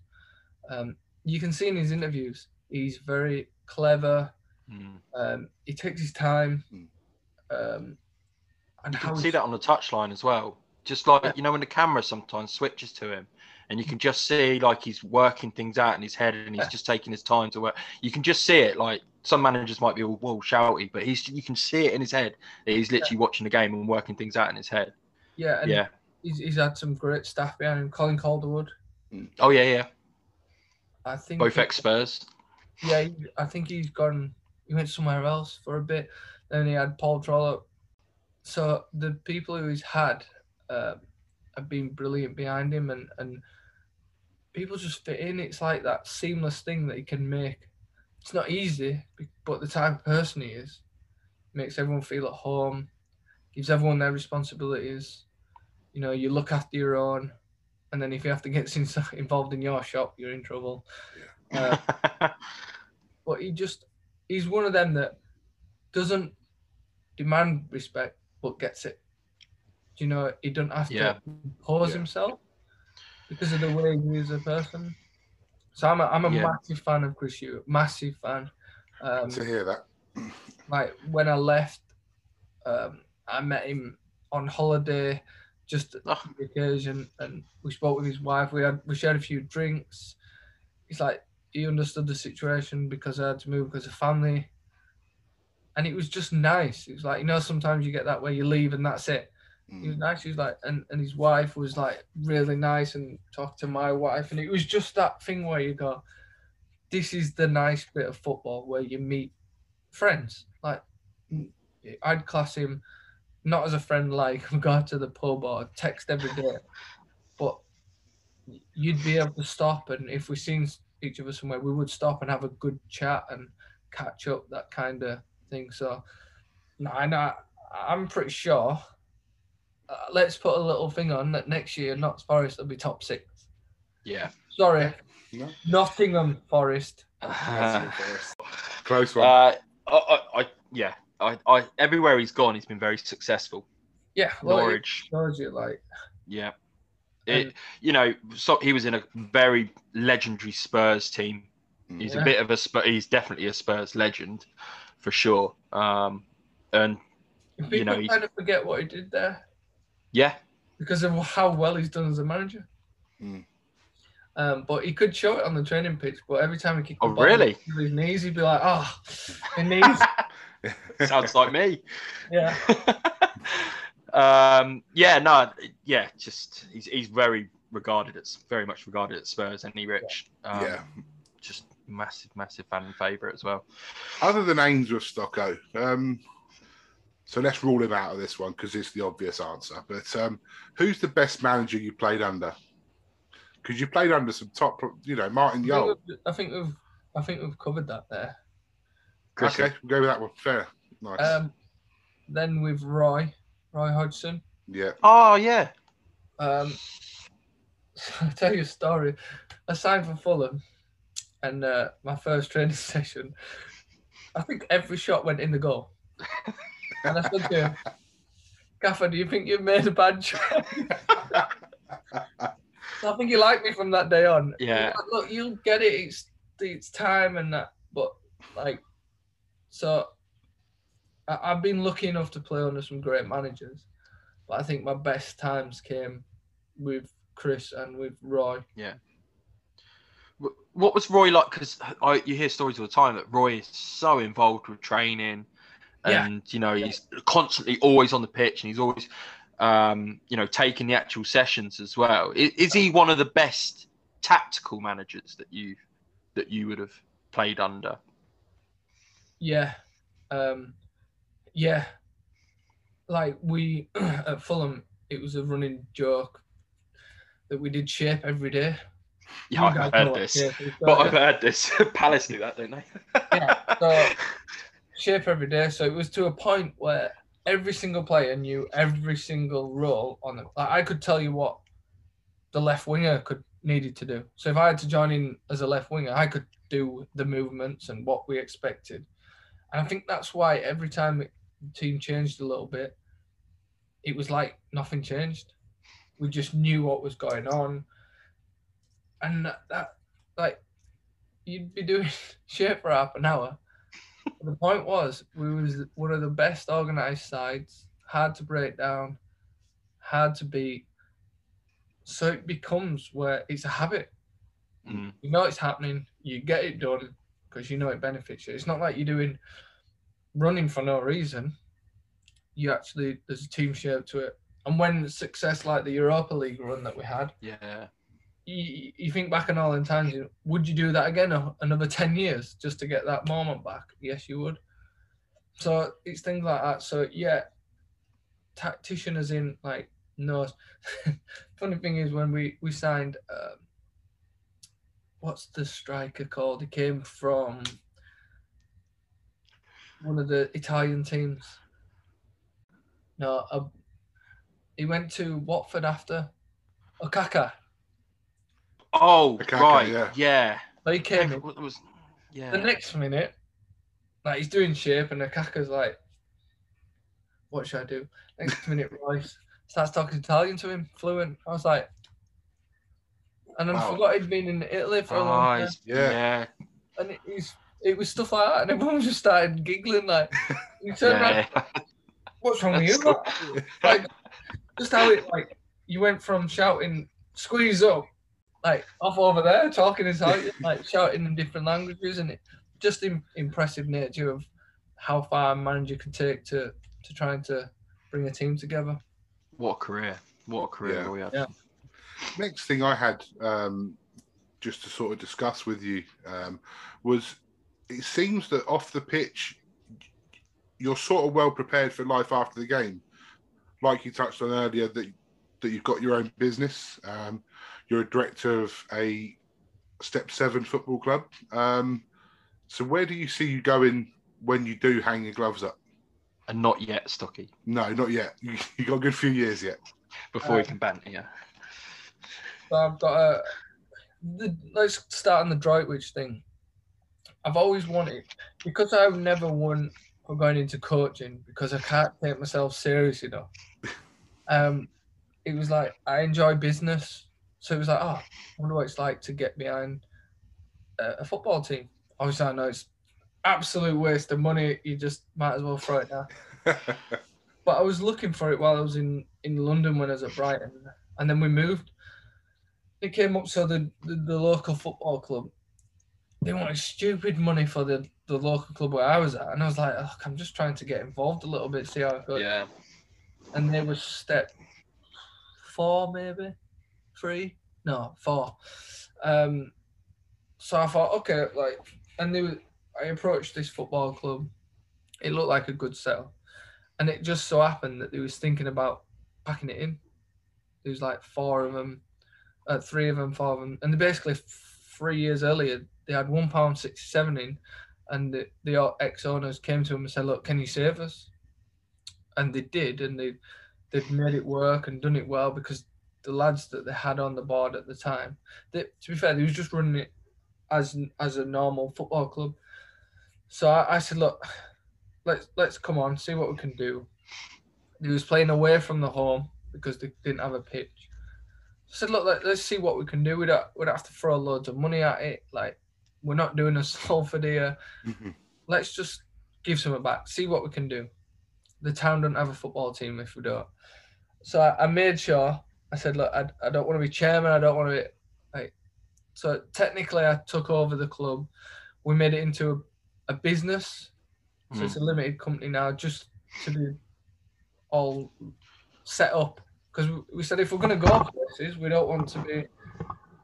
Um, you can see in his interviews, he's very clever. Mm. Um, he takes his time. Mm. Um, and You can see that on the touchline as well. Just like Yeah. you know when the camera sometimes switches to him, and you can just see like he's working things out in his head, and he's Yeah. just taking his time to work. You can just see it. Like some managers might be all, all shouty, but he's you can see it in his head that he's literally watching the game and working things out in his head. Yeah, and yeah. he's, he's had some great staff behind him. Colin Calderwood, Oh yeah, yeah. I think. Both ex Spurs. Yeah, he- I think he's gone. He went somewhere else for a bit. Then he had Paul Trollope. So the people who he's had uh, have been brilliant behind him, and and people just fit in. It's like that seamless thing that he can make. It's not easy, but the type of person he is makes everyone feel at home. Gives everyone their responsibilities. You know, you look after your own, and then if you have to get involved in your shop, you're in trouble. Uh, but he just he's one of them that doesn't demand respect but gets it. Do you know he doesn't have Yeah. to pose Yeah. himself because of the way he is a person. So I'm a, I'm a Yeah. massive fan of Chris Hughton, massive fan. Um, to hear that. like when I left, um, I met him on holiday, just Oh. on the occasion, and we spoke with his wife. We had we shared a few drinks. He's like he understood the situation because I had to move because of family, and it was just nice. It was like you know sometimes you get that where you leave and that's it. He was Mm. nice. He was like, and, and his wife was like really nice and talked to my wife, and it was just that thing where you go, this is the nice bit of football where you meet friends. Like, mm, I'd class him not as a friend like go to the pub or text every day, but you'd be able to stop, and if we seen each other somewhere, we would stop and have a good chat and catch up, that kind of thing. So, no, I know. I'm pretty sure. Uh, let's put a little thing on that next year, Notts Forest will be top six. yeah. Sorry, No? Nottingham Forest. Nottingham Forest. Close one. Uh, I, I, I, yeah, I, I, everywhere he's gone, he's been very successful. Yeah, well, it Norwich, shows you like yeah. It, you know, so he was in a very legendary Spurs team. Mm. He's Yeah. a bit of a Spurs. He's definitely a Spurs legend, for sure. Um, and you know, he's- kind of forget what he did there yeah, because of how well he's done as a manager. Mm. Um, but he could show it on the training pitch. But every time he kicked the Oh, ball really? his knees, he'd be like, "Oh, my knees." sounds like me. yeah, um, yeah, no, yeah, just he's he's very regarded it's very much regarded at Spurs, and he Rich. Um, yeah. just massive, massive fan favourite as well. Other than Ainsworth Stocko, um, so let's rule him out of this one because it's the obvious answer. But um, who's the best manager you played under? Because you played under some top, you know, Martin I think, Jol. we've, I think we've, I think we've covered that there. Chris, Okay, we'll go with that one. Fair. Nice. Um, then with Roy, Roy Hodgson. yeah. Oh yeah, Um, I'll tell you a story. I signed for Fulham, and uh, my first training session, I think every shot went in the goal. And I said to him, Gaffer, do you think you've made a bad choice? so I think he liked me from that day on. Yeah. like, Look, you'll get it. It's it's time and that. But like, so I, I've been lucky enough to play under some great managers, but I think my best times came with Chris and with Roy. Yeah. what was Roy like? Because you hear stories all the time that Roy is so involved with training, Yeah. and you know he's constantly always on the pitch, and he's always, um, you know, taking the actual sessions as well. Is, is he one of the best tactical managers that you that you would have played under? Yeah, um, yeah. Like we at Fulham, it was a running joke that we did shape every day. Yeah, I've heard what this. shape is, But I've heard this. Palace do that, don't they? Yeah, so shape every day. So it was to a point where every single player knew every single role on them. Like I could tell you what the left winger could needed to do. So if I had to join in as a left winger, I could do the movements and what we expected. And I think that's why every time the team changed a little bit, it was like nothing changed. We just knew what was going on, and that, that like you'd be doing shit for half an hour. The point was, we was one of the best organised sides, hard to break down, hard to beat. So it becomes where it's a habit. Mm. You know it's happening, you get it done because you know it benefits you. It's not like you're doing running for no reason. You actually there's a team shape to it. And when success like the Europa League run that we had, Yeah. You, you think back on all the times, you- would you do that again another 10 years just to get that moment back? Yes, you would. So it's things like that. So, yeah, tactician as in, like, knows. Funny thing is, when we, we signed, um, what's the striker called? He came from one of the Italian teams. No, uh, he went to Watford after. Okaka. Oh, Lukaku, right. yeah. Yeah. So he came in. What was? Yeah. The next minute, like he's doing shape, and Okaka's like, "What should I do?" Next minute, Royce starts talking Italian to him, fluent. I was like, and I Wow. forgot he'd been in Italy for a long Oh, time, Yeah. yeah. and it, he's, it was stuff like that, and everyone just started giggling. Like, he turned around, "What's wrong with you?" That's like, just how it like you went from shouting "squeeze up," like off over there, talking Italian, like shouting in different languages, and it just the impressive nature of how far a manager can take to to trying to bring a team together. What a career. What a career Yeah. we had. Yeah. Next thing I had um, just to sort of discuss with you um, was it seems that off the pitch, you're sort of well prepared for life after the game. Like you touched on earlier, that that you've got your own business. Um, you're a director of a Step Seven football club. Um, so where do you see you going when you do hang your gloves up? And not yet, Stocky. No, not yet. You, you got a good few years yet. Before we Uh, can banter, yeah. So I've got a. The, let's start on the Droitwich thing. I've always wanted because I've never won for going into coaching because I can't take myself serious enough. Um, it was like I enjoy business, so it was like, oh, I wonder what it's like to get behind a, a football team. Obviously, I know it's absolute waste of money. You just might as well throw it now. But I was looking for it while I was in, in London when I was at Brighton, and then we moved. It came up so the, the, the local football club they wanted stupid money for the, the local club where I was at, and I was like, look, I'm just trying to get involved a little bit, see how it goes. Yeah. And they was step four, maybe three, no four. Um, so I thought, okay, like, and they were, I approached this football club. It looked like a good sell, and it just so happened that they was thinking about packing it in. There was like four of them, uh, three of them, four of them, and they basically three years earlier they had one pound sixty seven in, and the, the ex owners came to them and said, "Look, can you save us?" And they did, and they they've made it work and done it well because the lads that they had on the board at the time, they, to be fair, they was just running it as as a normal football club. So I, I said, look, let's let's come on, see what we can do. He was playing away from the home because they didn't have a pitch. I said, look, let, let's see what we can do. We don't we don't have to throw loads of money at it. Like we're not doing a Salford here. Mhm. Let's just give some back, see what we can do. The town don't have a football team if we don't. So I, I made sure. I said, look, I, I don't want to be chairman. I don't want to be like. So technically, I took over the club. We made it into a, a business. So it's a limited company now, just to be all set up. Because we said if we're going to go places, we don't want to be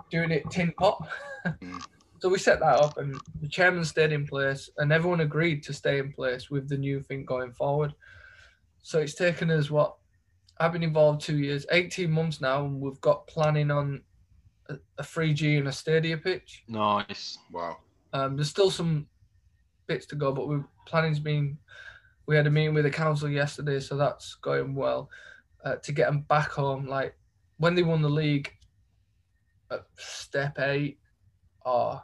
doing it tin pot. Mm. so we set that up, and the chairman stayed in place, and everyone agreed to stay in place with the new thing going forward. So it's taken us what I've been involved two years, 18 months now, and we've got planning on a, a 3G and a stadia pitch. Nice. wow. Um, there's still some bits to go, but we're planning's been. We had a meeting with the council yesterday, so that's going well. Uh, to get them back home, like when they won the league at step eight, or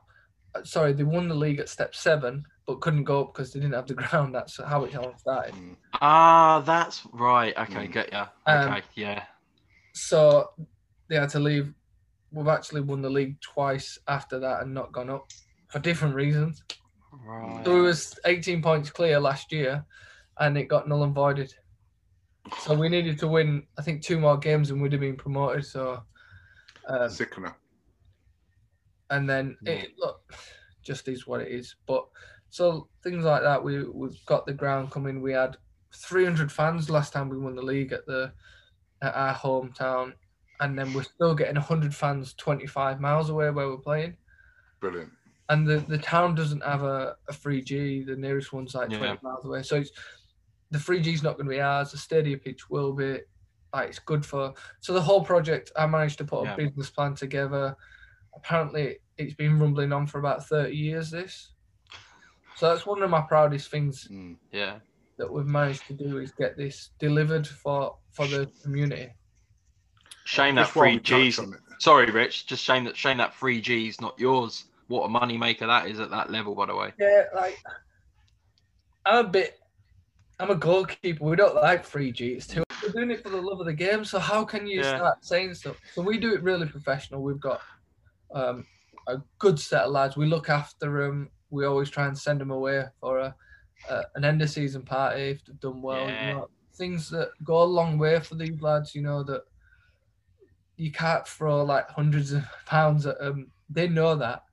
uh, sorry, they won the league at step seven, but couldn't go up because they didn't have the ground. That's how it all started. Mm. Ah, that's right. Okay, Mm. get ya. Um, Okay, yeah. So they had to leave. We've actually won the league twice after that and not gone up. for different reasons. Right. So we was 18 points clear last year, and it got null and voided. So we needed to win, I think, two more games, and we'd have been promoted. So, um, Sickener. and then it look just is what it is. But so things like that, we we've got the ground coming. We had 300 fans last time we won the league at the at our hometown, and then we're still getting 100 fans 25 miles away where we're playing. Brilliant. And the, the town doesn't have a, a 3G. The nearest one's like 20 Yeah. miles away. So it's, the 3G's not going to be ours. The stadium pitch will be. Like it's good for. So the whole project, I managed to put Yeah. a business plan together. Apparently, it's been rumbling on for about 30 years. This. So that's one of my proudest things Mm. Yeah. that we've managed to do is get this delivered for for the community. Shame that Just free G's. Sorry, Rich. Just shame that shame that free G's not yours. What a money maker that is at that level, by the way. Yeah, like I'm a bit. I'm a goalkeeper. We don't like free G. It's too. We're doing it for the love of the game. So how can you Yeah. start saying stuff? So we do it really professional. We've got um, a good set of lads. We look after them. We always try and send them away for a, a an end of season party if they've done well. Yeah. You know, things that go a long way for these lads. You know that you can't throw like hundreds of pounds at them. They know that,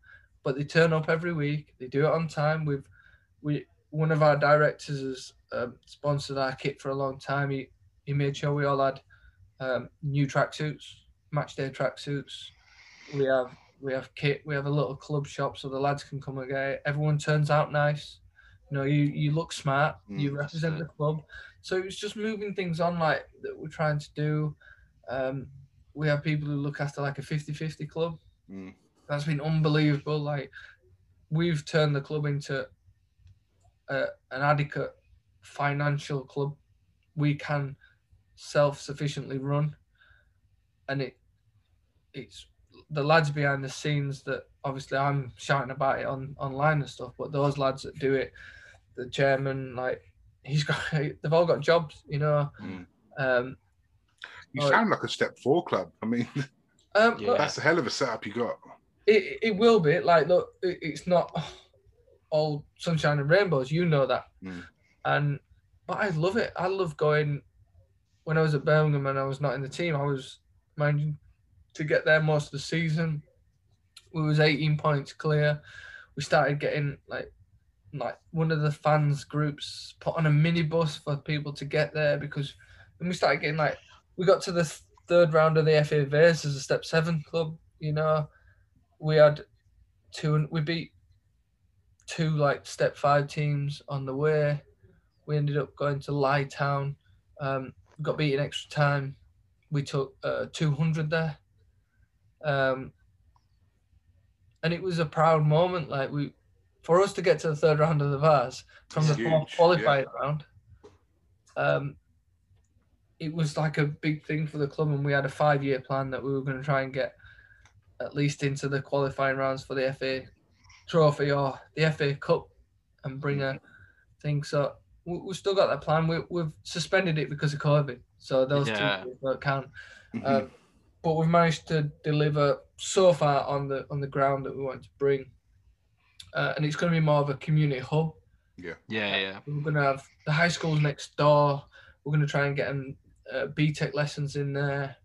but they turn up every week. They do it on time. We've we one of our directors has um, sponsored our kit for a long time. He he made sure we all had um, new tracksuits, match day tracksuits. We have we have kit. We have a little club shop so the lads can come and get it. Everyone turns out nice. You know, you you look smart. you Mm, that's represent the club. So it's just moving things on like that we're trying to do. Um, we have people who look after like a 50-50 club Mm. that's been unbelievable. Like we've turned the club into a, an adequate financial club. We can self-sufficiently run, and it it's the lads behind the scenes that obviously I'm shouting about it on online and stuff. But those lads that do it, the chairman, like he's got, they've all got jobs, you know. Mm. Um, You sound like a step four club. I mean, um, Yeah. look, that's a hell of a setup you got. it, it will be like look it, it's not all sunshine and rainbows you know that Mm. and but i love it i love going when i was at birmingham and i was not in the team i was managing to get there most of the season we was 18 points clear we started getting like like one of the fans groups put on a minibus for people to get there because then we started getting like we got to the third round of the FA Vase as a step seven club you know we had two and we beat two like step five teams on the way. We ended up going to Lye Town, um, got beaten extra time. We took uh, 200 there. Um, and it was a proud moment. Like we, for us to get to the third round of the Vase from It's the fourth huge, qualifying round, um, it was like a big thing for the club. And we had a five year plan that we were going to try and get at least into the qualifying rounds for the FA Trophy or the FA Cup and bring a thing. So we, we've still got that plan. We, we've suspended it because of COVID. So those Yeah. two things don't count. Mhm. Um, but we've managed to deliver so far on the on the ground that we want to bring. Uh, and it's going to be more of a community hub. Yeah, yeah. yeah. We're going to have the high schools next door. We're going to try and get them uh, BTEC lessons in there.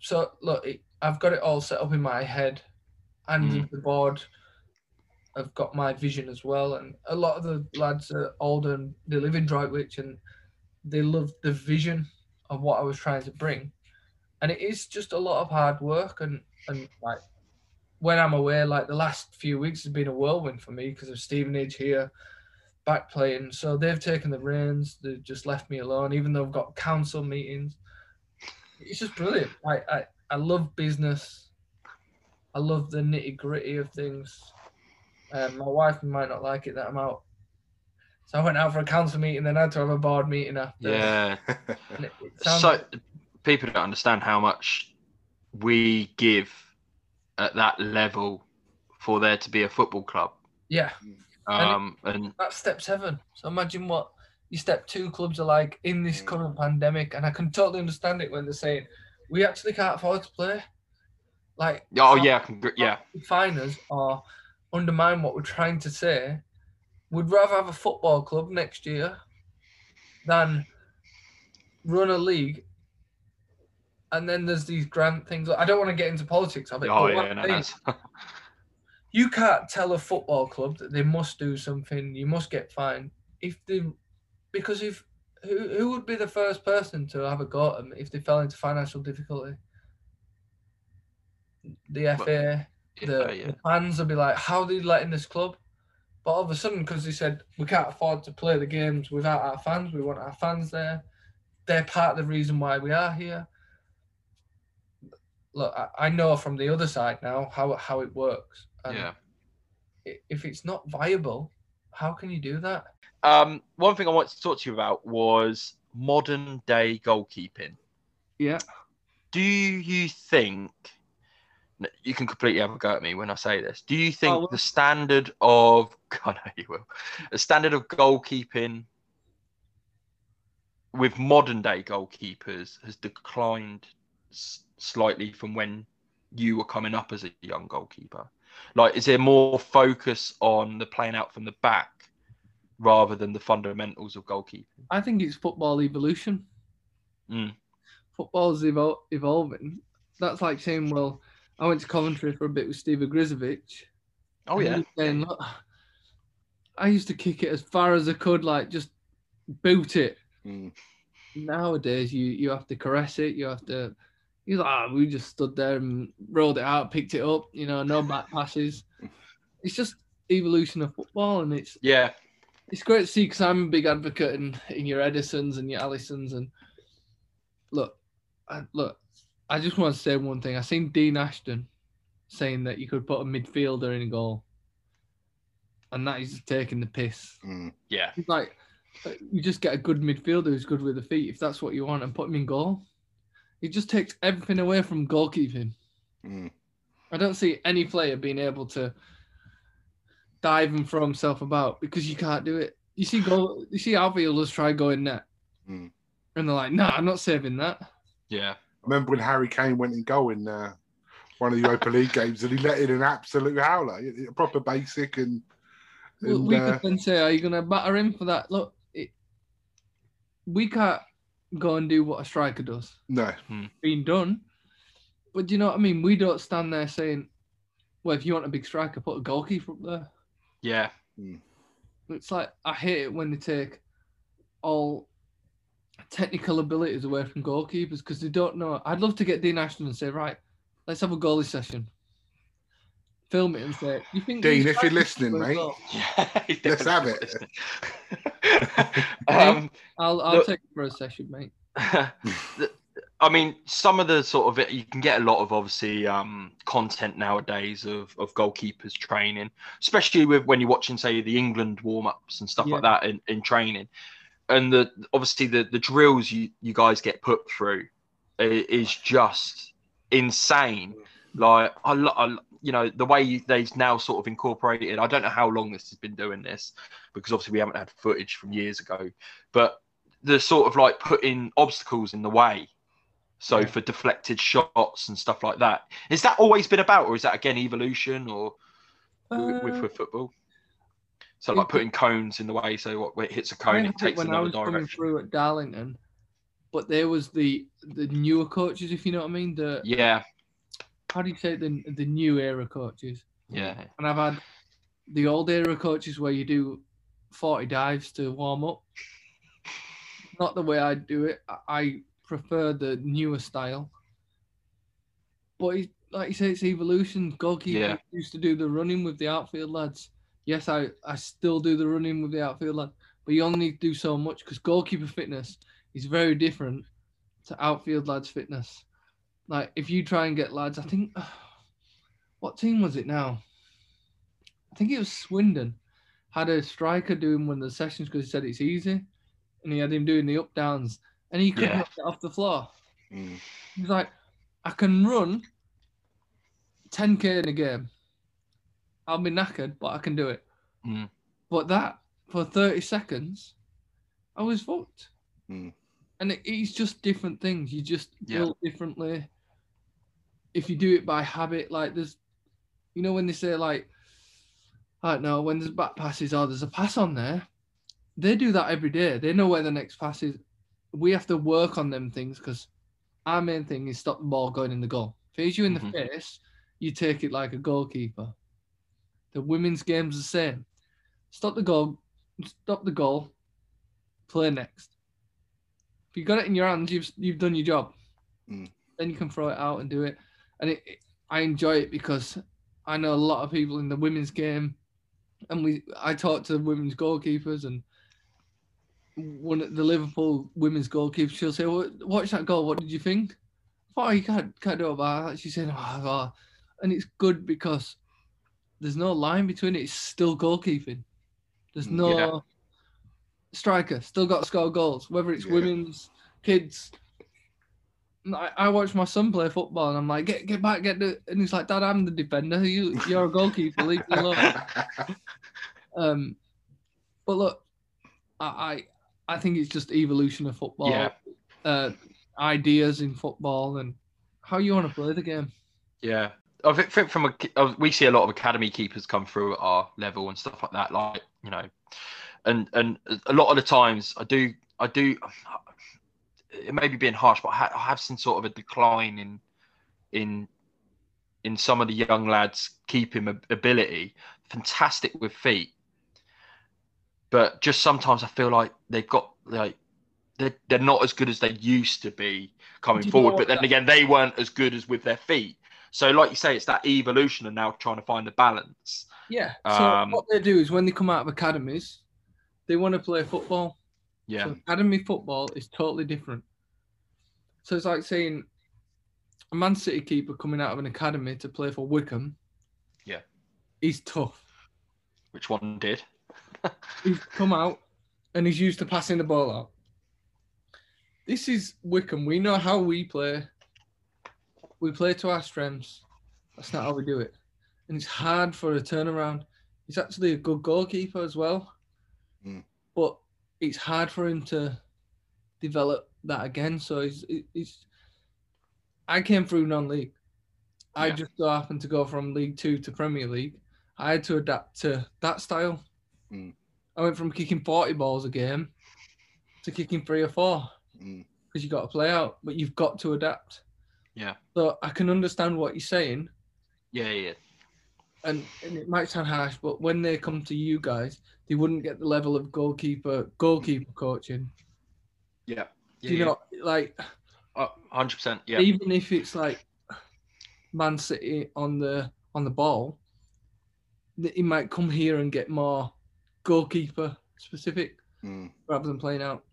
So look, it, I've got it all set up in my head, and Mm. the board have got my vision as well. And a lot of the lads are older and they live in Droitwich and they love the vision of what I was trying to bring. And it is just a lot of hard work and and like when I'm away, like the last few weeks has been a whirlwind for me because of Stevenage here back playing. So they've taken the reins. They've just left me alone, even though I've got council meetings. It's just brilliant. I I, I love business. I love the nitty gritty of things. Um, my wife might not like it that I'm out. So I went out for a council meeting, then I had to have a board meeting after. Yeah. And it, it sounds So people don't understand how much we give at that level for there to be a football club. yeah, Um, and that's step seven. So imagine what your step two clubs are like in this Mm. current pandemic. And I can totally understand it when they're saying, we actually can't afford to play. Like, Oh how- yeah, I can, gr- yeah, define us or undermine what we're trying to say. We'd rather have a football club next year than run a league. And then there's these grant things. I don't want to get into politics of it. oh but yeah, no, that's, you can't tell a football club that they must do something. You must get fined if they, because if who who would be the first person to have a go at them if they fell into financial difficulty? The FA, yeah, the, yeah. the fans would be like, "How are they letting this club?" But all of a sudden, because they said we can't afford to play the games without our fans, we want our fans there. They're part of the reason why we are here. Look, I, I know from the other side now how how it works. And yeah. if it's not viable, how can you do that? Um, one thing I wanted to talk to you about was modern day goalkeeping. Yeah. Do you think you can completely have a go at me when I say this? Do you think well. the standard of I know you will, the standard of goalkeeping with modern day goalkeepers has declined slightly from when you were coming up as a young goalkeeper? Like, is there more focus on the playing out from the back rather than the fundamentals of goalkeeping? I think it's football evolution. Mm. Football's evol- evolving. That's like saying, well, I went to Coventry for a bit with Steve Ogrizovic. Oh yeah, he saying, look, I used to kick it as far as I could, like just boot it. Mm. Nowadays, you you have to caress it. You have to. He's like, ah, we just stood there and rolled it out, picked it up. You know, no back passes. It's just evolution of football, and it's yeah, it's great to see because I'm a big advocate in, in your Edersons and your Alissons. And look, I, look, I just want to say one thing. I seen Dean Ashton saying that you could put a midfielder in a goal, and that is taking the piss. Mm. yeah, He's like, uh, you just get a good midfielder who's good with the feet if that's what you want, and put him in goal. It just takes everything away from goalkeeping. Mm. I don't see any player being able to dive and throw himself about because you can't do it. You see, goal. You see outfielders try going net, Mm. and they're like, "Nah, I'm not saving that." yeah, I remember when Harry Kane went in goal in uh, one of the Europa League games and he let in an absolute howler, a proper basic and, and we uh, could then say, "Are you going to batter him for that?" Look, it, we can't go and do what a striker does. no, hmm. Being done, but do you know what I mean? We don't stand there saying, "Well, if you want a big striker, put a goalkeeper up there." yeah, hmm. It's like I hate it when they take all technical abilities away from goalkeepers because they don't know. I'd love to get Dean Ashton and say, right, let's have a goalie session. Film it and say, you think Dean, these if you're listening, mate, go?" yeah. he's Let's have it. um, I'll I'll Look- take it for a session, mate. I mean, some of the sort of it, you can get a lot of obviously um, content nowadays of, of goalkeepers training, especially with when you're watching, say, the England warm ups and stuff like that in, in training. And the obviously the, the drills you, you guys get put through is just insane. Like I, lo- I lo- you know the way they've now sort of incorporated. I don't know how long this has been doing this because obviously we haven't had footage from years ago, but the sort of like putting obstacles in the way. So Yeah. for deflected shots and stuff like that, is that always been about, or is that again evolution, or with, with, Uh, with football? So like putting cones in the way, so what it hits a cone, it takes when I another was coming through at Darlington, but there was the the newer coaches, if you know what I mean. The Yeah, how do you say the the new era coaches? yeah, And I've had the old era coaches where you do 40 dives to warm up. Not the way I do it. I- prefer the newer style. But it, like you say, it's evolution. Goalkeepers Yeah. used to do the running with the outfield lads. Yes, I, I still do the running with the outfield lads, but you only need to do so much because goalkeeper fitness is very different to outfield lads' fitness. Like if you try and get lads, I think what team was it now? I think it was Swindon had a striker doing one of the sessions because he said it's easy, and he had him doing the up downs, and he couldn't Yeah. get off the floor. Mm. He's like, I can run 10k in a game. I'll be knackered, but I can do it. Mm. But that for 30 seconds, I was fucked. Mm. And it, it's just different things. You just Yeah. build differently. If you do it by habit, like there's, you know, when they say like, I don't know, when there's back passes or there's a pass on there, they do that every day. They know where the next pass is. We have to work on them things because our main thing is stop the ball going in the goal. If it hits you in Mhm. the face, you take it like a goalkeeper. The women's game's the same. Stop the goal, stop the goal, play next. If you got it in your hands, you've you've done your job. Mm. Then you can throw it out and do it. And it, it- I enjoy it because I know a lot of people in the women's game, and we I talk to the women's goalkeepers and one of the Liverpool women's goalkeepers, she'll say, "Wa- "Watch that goal. What did you think?" Oh, you can't can't do about that. She's saying, "Oh, oh." and it's good because there's no line between it. It's still goalkeeping. There's Mm, no yeah. striker. Still got to score goals, whether it's Yeah. women's, kids. I, I watch my son play football, and I'm like, "Get get back, get the," and he's like, "Dad, I'm the defender. You you're a goalkeeper. Leave me alone." Um, but look, I, I I think it's just evolution of football. Yeah. Uh, ideas in football and how you want to play the game. Yeah, I think, think from a uh, we see a lot of academy keepers come through at our level and stuff like that. Like you know, and and a lot of the times I do I do. It may be being harsh, but I, ha- I have seen sort of a decline in in in some of the young lads' keeping ability. Fantastic with feet, but just sometimes I feel like they've got like they're, they're not as good as they used to be coming forward. But then that- again, they weren't as good as with their feet. So, like you say, it's that evolution and now trying to find the balance. Yeah. So Um, what they do is when they come out of academies, they want to play football. Yeah, So academy football is totally different. So it's like saying a Man City keeper coming out of an academy to play for Wycombe. Yeah. He's tough. which one did? He's come out and he's used to passing the ball out. This is Wycombe. We know how we play. We play to our strengths. That's not how we do it. And it's hard for a turnaround. He's actually a good goalkeeper as well. Mm. But it's hard for him to develop that again. So he's, he's I came through non-league. I Yeah. just so happened to go from League Two to Premier League. I had to adapt to that style. Mm. I went from kicking 40 balls a game to kicking three or four Mm. because you got to play out, but you've got to adapt. Yeah. So I can understand what you're saying, Yeah, yeah, and, and it might sound harsh, but when they come to you guys, they wouldn't get the level of goalkeeper goalkeeper coaching. yeah. Do you know, like hundred percent. Yeah, even if it's like Man City on the on the ball, he might come here and get more goalkeeper specific Mm. rather than playing out.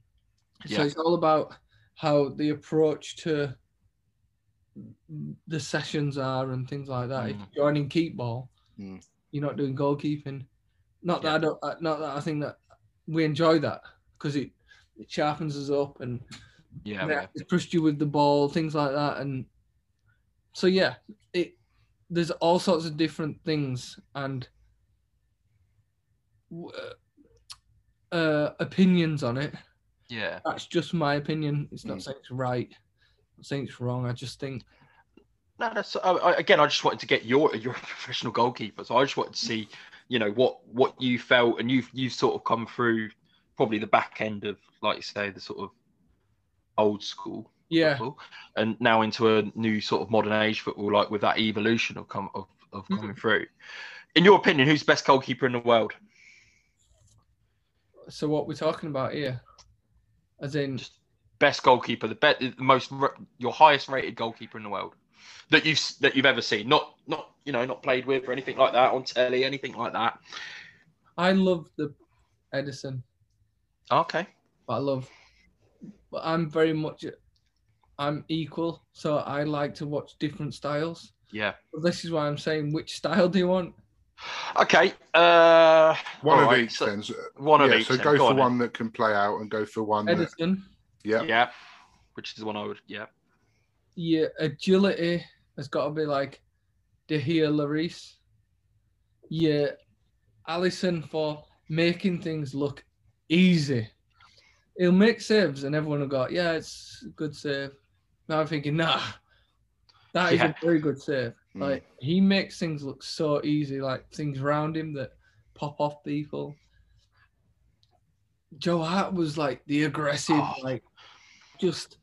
Yeah. So it's all about how the approach to the sessions are and things like that. If Mm. you're joining keep ball, Mm. you're not doing goalkeeping. Not that Yeah. I don't. uh, Not that I think that we enjoy that because it it sharpens us up and yeah, yeah. trust you with the ball, things like that. And so yeah, it there's all sorts of different things and uh, opinions on it. yeah. That's just my opinion. It's not Mm. saying it's right. not saying it's wrong. I just think No, that's I, again. I just wanted to get your you're professional goalkeeper, so I just wanted to see, you know, what what you felt, and you've you've sort of come through probably the back end of, like you say, the sort of old school yeah. football, and now into a new sort of modern age football, like with that evolution of come of, of Mhm. coming through. In your opinion, who's the best goalkeeper in the world? So what we're talking about here, as in Just best goalkeeper, the best, the most, your highest rated goalkeeper in the world that you've that you've ever seen. Not not you know not played with or anything like that on telly, anything like that. I love the Ederson, Okay. but I love, but I'm very much, I'm equal. So I like to watch different styles. Yeah. But this is why I'm saying, which style do you want? Okay. Uh, One of right, each so- then. So, One of yeah, each. so then. go, for on then. one that can play out and go for one that. Ederson, Yeah. Yeah. Which is the one I would. Yeah. Your agility has got to be like De Gea Larice. Yeah, Alisson for making things look easy. He'll make saves and everyone will go, yeah, it's a good save. Now I'm thinking, nah, That is Yeah. a very good save. Mm. Like he makes things look so easy, like things around him that pop off people. Joe Hart was like the aggressive, Oh. like just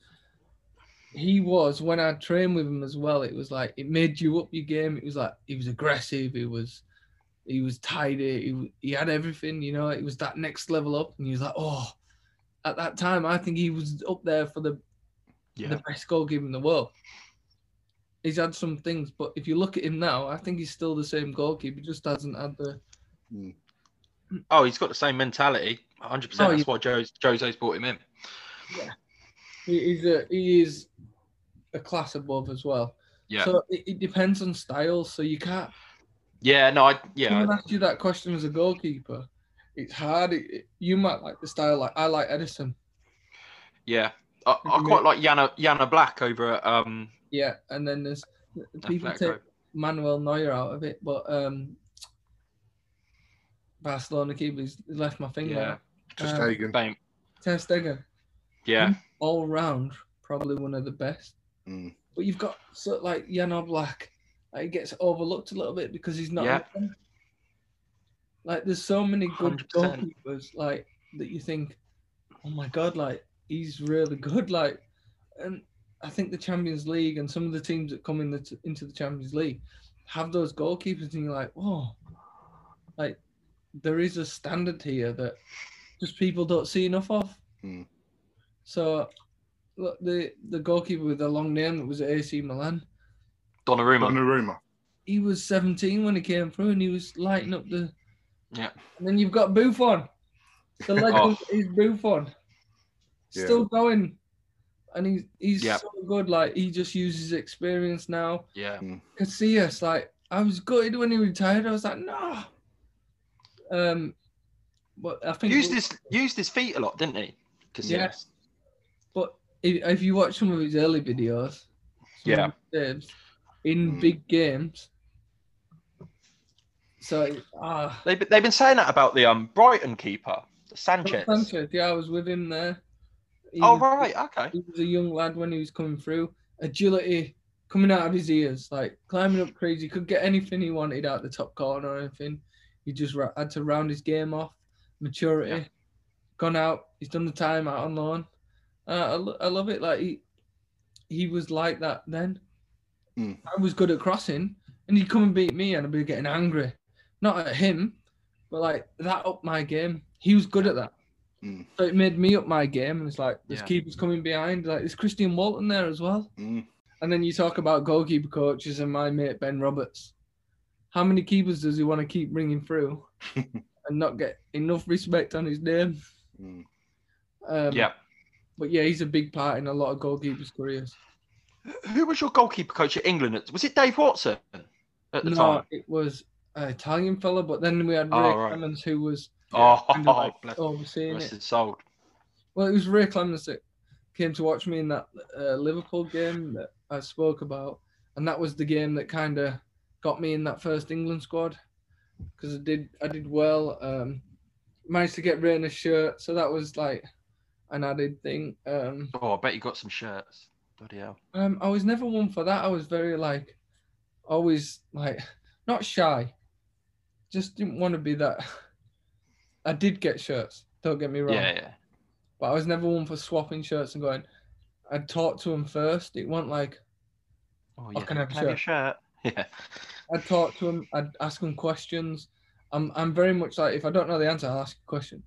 he was when I trained with him as well. It was like it made you up your game. It was like he was aggressive. He was he was tidy. He, he had everything. You know, it was that next level up, and he was like, oh. At that time, I think he was up there for the Yeah. the best goalkeeper in the world. He's had some things, but if you look at him now, I think he's still the same goalkeeper. He just hasn't had the. Hmm. Hmm. Oh, he's got the same mentality. 100%. Oh, That's why Joe's, Jose's brought him in. Yeah, he, he's a he is a class above as well. Yeah. So it, it depends on style. So you can't. yeah, no, I, yeah. Someone asked you that question as a goalkeeper. It's hard. It, it- you might like the style. Like I like Ederson. Yeah. I, I quite like Yana Jan Oblak over at um Yeah, and then there's people Atletico. take Manuel Neuer out of it, but um, Barcelona keeper's left my finger. Yeah. Just Um, Hagen. Bam. Ter Stegen. Yeah. all round probably one of the best. Mm. But you've got sort of like Jan Oblak, like, he gets overlooked a little bit because he's not. Yeah. Like there's so many good 100%. goalkeepers like that you think, oh my god, like he's really good. Like, and I think the Champions League and some of the teams that come in the into the Champions League have those goalkeepers, and you're like, oh, like there is a standard here that just people don't see enough of. Mm. So, the the goalkeeper with the long name that was at AC Milan, Donnarumma. Donnarumma. he was 17 when he came through, and he was lighting up the. Yeah. And then you've got Buffon, the legend is Buffon, Yeah. still going, and he's he's Yeah. so good. Like he just uses experience now. Yeah. Casillas, like I was gutted when he retired. I was like, no. Um, but I think Used his used his feet a lot, didn't he? Casillas. Yeah. But if, if you watch some of his early videos, some of Yeah. his saves in Mm. big games. So ah, They've, been- they've been saying that about the um Brighton keeper, Sanchez. Sanchez, yeah, I was with him there. He Oh was- right, okay. He was a young lad when he was coming through. Agility coming out of his ears, like climbing up crazy. Could get anything he wanted out the top corner or anything. He just ra- had to round his game off. Maturity, Yeah. gone out. He's done the time out on loan. Uh, I, I love it. Like he, he was like that then. Mm. I was good at crossing, and he'd come and beat me, and I'd be getting angry, not at him, but like that up my game. He was good at that. Mm. So it made me up my game, and it's like this Yeah. keepers coming behind. Like there's Christian Walton there as well. Mm. And then you talk about goalkeeper coaches and my mate Ben Roberts. How many keepers does he want to keep bringing through and not get enough respect on his name? Mm. Um, Yeah. But yeah, he's a big part in a lot of goalkeepers' careers. Who was your goalkeeper coach at England? Was it Dave Watson at the no, time? it was an Italian fella, but then we had Ray Oh, right. Clemence who was Oh, kind of like bless overseeing bless it. soul. Well, it was Ray Clemence that came to watch me in that uh, Liverpool game that I spoke about, and that was the game that kind of got me in that first England squad because I did I did well. Um, managed to get Reina's shirt, so that was like an added thing. Um, Oh, I bet you got some shirts. Bloody hell. um, I was never one for that. I was very like, always like, not shy. Just didn't want to be that. I did get shirts. Don't get me wrong. Yeah, yeah. But I was never one for swapping shirts and going. I'd talk to him first. It wasn't like Oh, I yeah. can have a your shirt. Yeah. I'd talk to him. I'd ask him questions. I'm I'm very much like if I don't know the answer, I'll ask a question.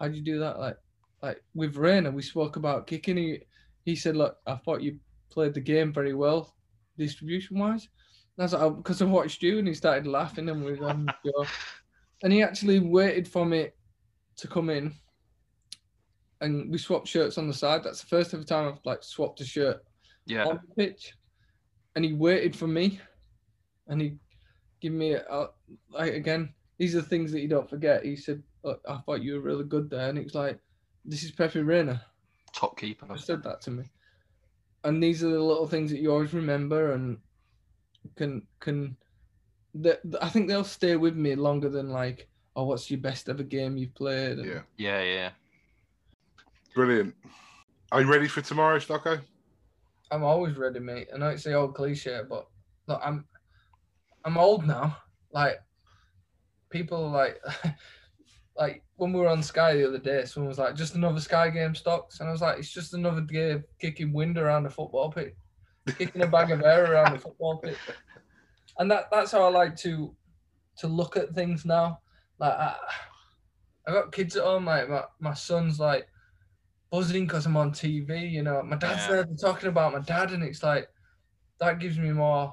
How do you do that? Like like with Reina, we spoke about kicking. He he said, look, I thought you played the game very well, distribution wise. And I was like, oh, because I watched you, and he started laughing and we having. And he actually waited for me to come in, and we swapped shirts on the side. That's the first ever time I've like swapped a shirt Yeah. on the pitch, and he waited for me, and he gave me a, a- like again. These are things that you don't forget. He said, Look, "I thought you were really good there," and it was like, "This is Pepe Reina." Top keeper. He said that to me, and these are the little things that you always remember and can can. That I think they'll stay with me longer than like, "Oh, what's your best ever game you've played?" And Yeah. Yeah, yeah. Brilliant. Are you ready for tomorrow, Stocko? I'm always ready, mate. I know it's the old cliche, but look, I'm I'm old now. Like people like like when we were on Sky the other day, someone was like, "Just another Sky game stocks," and I was like, "It's just another game kicking wind around the football pitch, kicking a bag of air around the football pitch," and that that's how I like to to look at things now. Like I, I got kids at home. Like my, my son's like buzzing because I'm on TV. You know, my dad's Yeah. there talking about my dad, and it's like that gives me more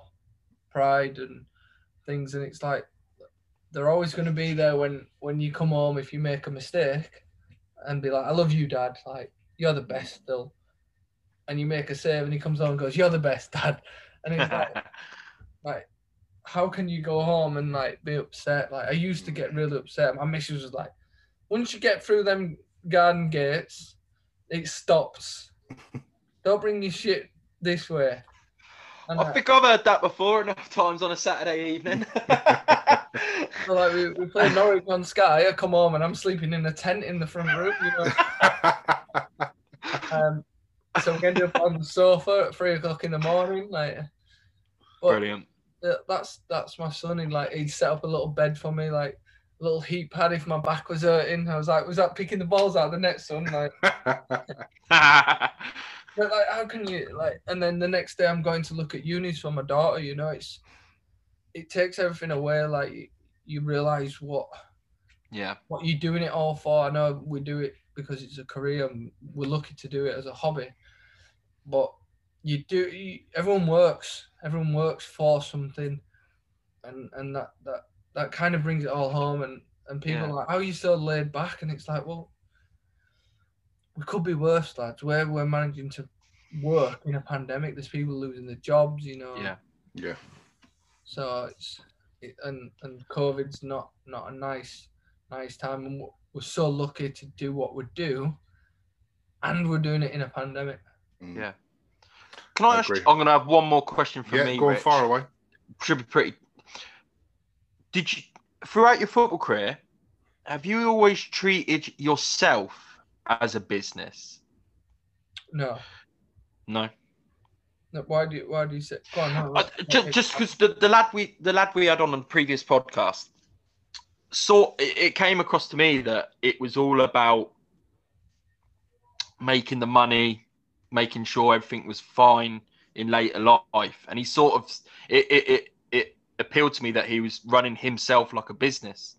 pride and things. And it's like they're always going to be there when when you come home if you make a mistake, and be like, "I love you, dad. Like you're the best still." And you make a save, and he comes home and goes, "You're the best, dad." And it's like, like how can you go home and like be upset? Like I used to get really upset. My missus was like, once you get through them garden gates, it stops. Don't bring your shit this way. I think I've heard that before enough times on a Saturday evening. so, like we, we play Norwich on Sky. I come home and I'm sleeping in a tent in the front room. You know. Um, so we ended up on the sofa at three o'clock in the morning. Like, Brilliant. that's that's my son. And like he set up a little bed for me, like a little heat pad if my back was hurting. I was like, was that picking the balls out of the net, son? Like, but like, how can you like? And then the next day, I'm going to look at unis for my daughter. You know, it's it takes everything away. Like you, realize what yeah. what you're doing it all for. I know we do it because it's a career and we're lucky to do it as a hobby. But you do you, everyone works. Everyone works for something and and that that that kind of brings it all home and and people Yeah. are like, How are you so laid back? And it's like, well, we could be worse, lads. Where we're managing to work in a pandemic, there's people losing their jobs, you know. Yeah. yeah. So it's it, and and COVID's not not a nice nice time, and we're- we're so lucky to do what we do, and we're doing it in a pandemic. Mm. Yeah. Can I I ask? agree. I'm going to have one more question for yeah, me. go on Rich. far away. Should be pretty. Did you, throughout your football career, have you always treated yourself as a business? No, No. no. Why do you, why do you say? Go on. No, Uh, just just because the, the lad we the lad we had on the previous podcast saw it, it came across to me that it was all about making the money making sure everything was fine in later life and he sort of it it, it, it appealed to me that he was running himself like a business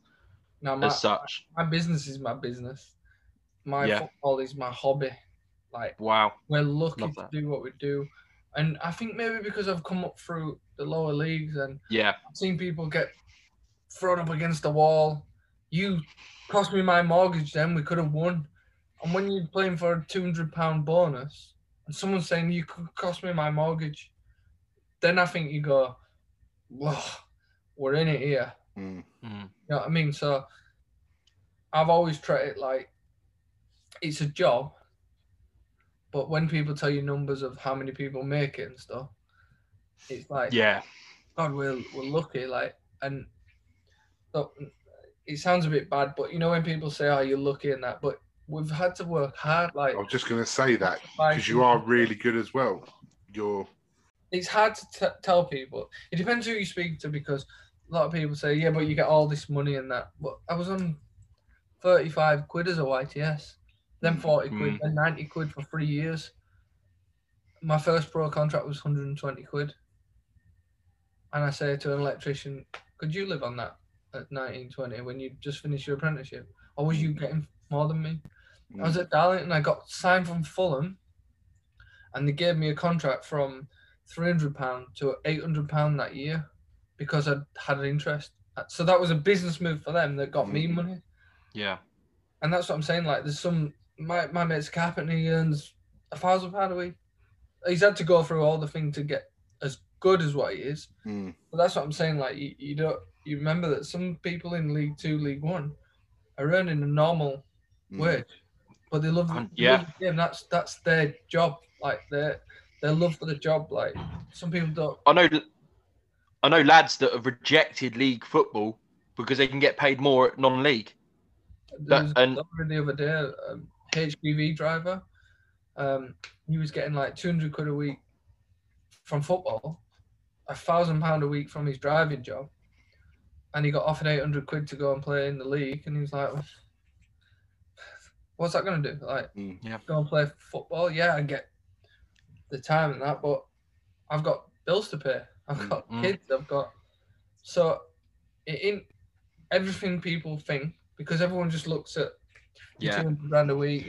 no, my, as such my business is my business. My Yeah. football is my hobby. Like wow we're lucky Love to that. do what we do, and I think maybe because I've come up through the lower leagues and yeah I've seen people get thrown up against the wall. You cost me my mortgage then, we could have won. And when you're playing for a £200 bonus and someone's saying you could cost me my mortgage, then I think you go, whoa, we're in it here. Mm. You know what I mean? So I've always treated it like it's a job. But when people tell you numbers of how many people make it and stuff, it's like, yeah God, we're, we're lucky. Like, and look, it sounds a bit bad, but you know when people say, "Oh, you're lucky" and that, but we've had to work hard. Like, I was just going to say that because you are really good as well. You're It's hard to t- tell people. It depends who you speak to because a lot of people say, "Yeah, but you get all this money and that." But I was on thirty-five quid as a YTS, then forty quid, Mm. then ninety quid for three years. My first pro contract was 120 quid. And I say to an electrician, could you live on that at 19, 20 when you just finished your apprenticeship? Or was you getting more than me? I was at Darlington, and I got signed from Fulham, and they gave me a contract from £300 to £800 that year because I had an interest. So that was a business move for them that got me Mm. money. yeah And that's what I'm saying. Like, there's some, my, my mate's a carpenter, he earns a thousand pound a week. He's had to go through all the thing to get as good as what he is. Mm. But that's what I'm saying. Like, you, you don't, you remember that some people in League Two, League One are earning a normal Mm. wage, but they love, Um, they yeah. love the game. That's that's their job. Like their their love for the job. Like some people don't. I know I know lads that have rejected league football because they can get paid more at non-league There was and- the other day, um, HGV driver. Um, he was getting like 200 quid a week from football, a thousand pound a week from his driving job, and he got offered eight hundred quid to go and play in the league, and he was like, "What's that going to do? Like, Mm. Yeah. go and play football? Yeah, and get the time and that, but I've got bills to pay. I've Mm, got mm. kids. I've got so in everything people think because everyone just looks at your Yeah. 200 grand a week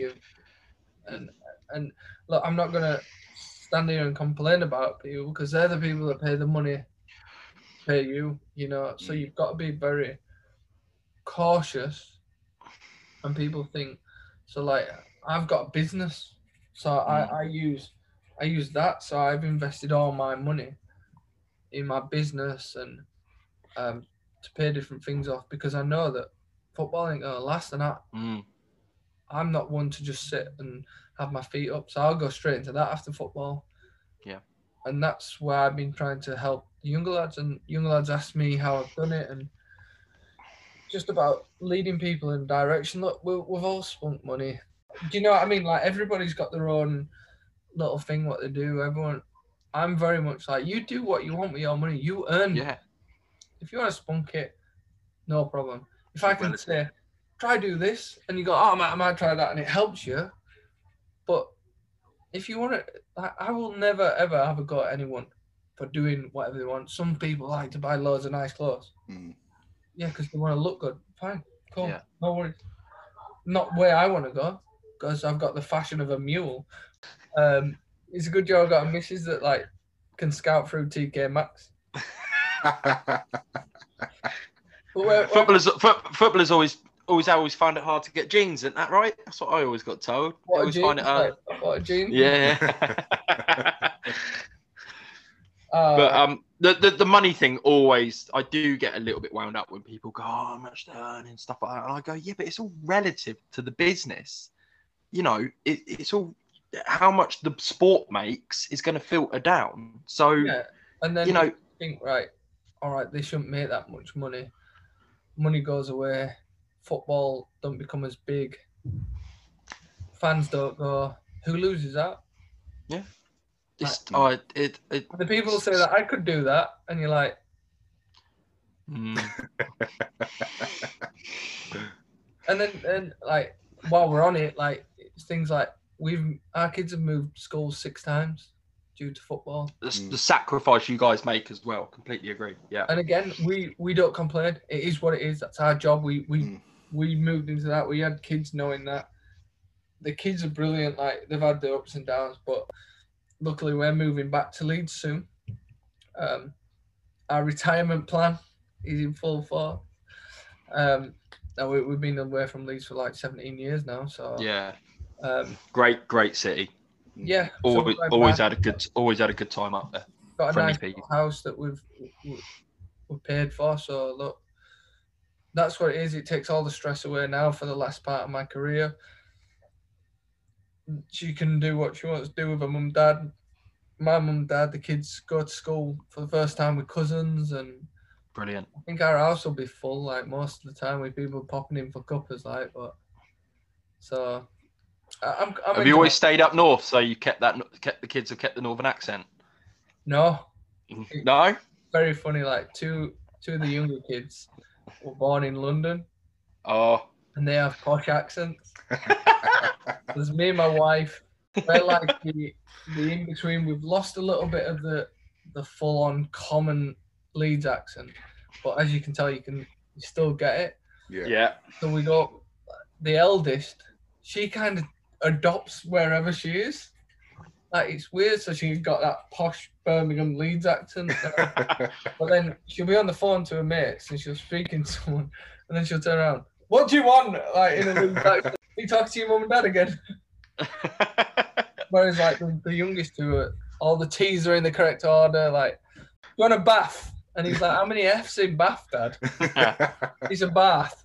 and and look i'm not gonna stand here and complain about people because they're the people that pay the money to pay you you know so Mm. you've got to be very cautious and people think so like i've got a business so Mm. i i use i use that so i've invested all my money in my business and um to pay different things off because i know that football ain't gonna last and i Mm. I'm not one to just sit and have my feet up. So I'll go straight into that after football. Yeah. And that's where I've been trying to help the younger lads. And younger lads ask me how I've done it and just about leading people in direction. Look, we, we've all spent money. Do you know what I mean? Like everybody's got their own little thing what they do. Everyone, I'm very much like you do what you want with your money. You earn Yeah. if you want to spunk it, no problem. If I can say, try do this, and you go, oh, I might, I might try that, and it helps you. But if you want to, I, I will never ever have a go at anyone for doing whatever they want. Some people like to buy loads of nice clothes. Mm. Yeah, because they want to look good. Fine, cool, Yeah. no worries. Not where I want to go, because I've got the fashion of a mule. Um, it's a good job I've got a missus that like can scout through TK Maxx. But where, where, Footballers, fo- footballers always, always, always find it hard to get jeans, isn't that right? That's what I always got told. What a always jeans, find it hard. what a jeans. Yeah. Uh, but um, the, the the money thing always, I do get a little bit wound up when people go, "Oh, how much they earn and stuff like that," and I go, "Yeah, but it's all relative to the business. You know, it, it's all how much the sport makes is going to filter down. So yeah, and then you know, think right, all right, they shouldn't make that much money. Money goes away. Football don't become as big. Fans don't go. Who loses out? it's, Mm. uh, it, it, The people say that I could do that, and you're like, mm, and then and like while we're on it, like it's things like we've our kids have moved schools six times due to football. the, Mm. the sacrifice you guys make as well. Completely agree. Yeah. And again, we we don't complain. It is what it is. That's our job. We we Mm. We moved into that. We had kids knowing that. The kids are brilliant. Like they've had their ups and downs, but luckily we're moving back to Leeds soon. Um, our retirement plan is in full force. Um, now we, we've been away from Leeds for like 17 years now, so Yeah. um, Great, great city. yeah. Always, always back. had a good, always had a good time up there. got a friendly nice house that we've we- we've paid for. So look, that's what it is. It takes all the stress away now for the last part of my career. She can do what she wants to do with her mum, dad. My mum, dad, the kids go to school for the first time with cousins, and Brilliant. I think our house will be full like most of the time with people popping in for cuppers, like. But so, I'm. I'm Have you always stayed up north, so you kept that, kept the kids have kept the northern accent? no? No. Very funny. Like two two of the younger kids were born in London. Oh, and they have posh accents. There's me and my wife. We're like the, the in between. We've lost a little bit of the the full on common Leeds accent, but as you can tell, you can you still get it. yeah. yeah. So we got The eldest, she kind of adopts wherever she is. Like it's weird. So she's got that posh Birmingham Leeds accent. But then she'll be on the phone to her mates and she'll speak to someone and then she'll turn around. What do you want? Like in a Leeds accent. You talk to your mum and dad again. Whereas like the, the youngest two, are, all the T's are in the correct order. Like, you want a bath? And he's like, how many F's in bath, dad? He's a bath.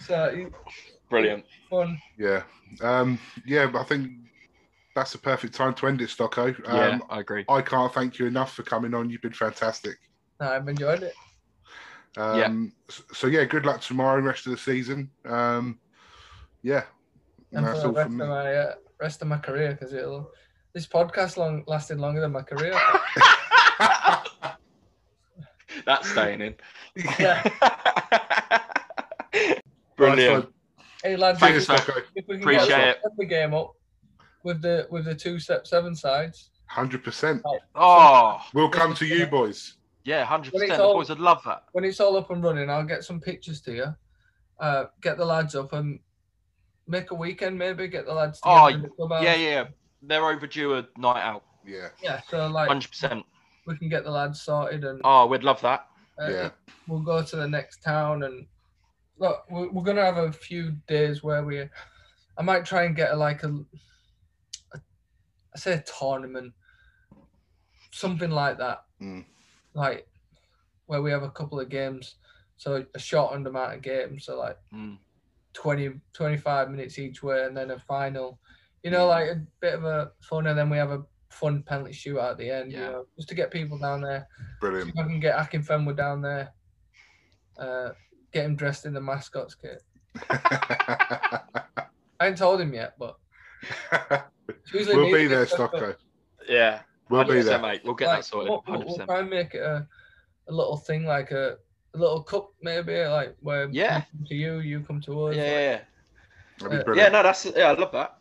So it's Brilliant. fun. yeah. Um, yeah, but I think that's the perfect time to end it, Stocko. Um, yeah, I agree. I can't thank you enough for coming on. You've been fantastic. No, I've enjoyed it. Um, s- So yeah, good luck tomorrow and rest of the season. Um, yeah, And that's for all the rest from of my uh, rest of my career because it'll This podcast long lasted longer than my career. That's staying in. Yeah. Brilliant. Hey lads, Thanks, if, we- Stocko. if we can Appreciate get it. the game up with the with the two step seven sides, Hundred percent. Oh, We'll come to you, boys. yeah, hundred percent. The boys would love that. when it's all up and running, I'll get some pictures to you. Uh, get the lads up and make a weekend maybe. Get the lads together Oh, in. Yeah, yeah, yeah. They're overdue a night out. Yeah. Yeah, so like Hundred percent. we can get the lads sorted and Oh, we'd love that. uh, Yeah. we'll go to the next town and look. We're, we're gonna have a few days where we. I might try and get a, like a, a I say a tournament, something like that. Mm. Like where we have a couple of games, so a shortened amount of games, so like Mm. 20, 25 minutes each way, and then a final. You know, like a bit of a fun, and then we have a fun penalty shootout at the end. You know, just to get people down there. Brilliant. If I can get Akinfenwa down there, uh, get him dressed in the mascot's kit. I ain't told him yet, but it's we'll be there, gets dressed up. Uh, Yeah, We'll be there. mate. We'll get Like, that sorted. we'll- we'll- we'll try and make it a, a little thing, like a, a little cup, maybe, like where Yeah. we come to you, you come to us. Yeah, like- yeah, yeah. That'd be Yeah, Yeah, no, that's yeah, I love that.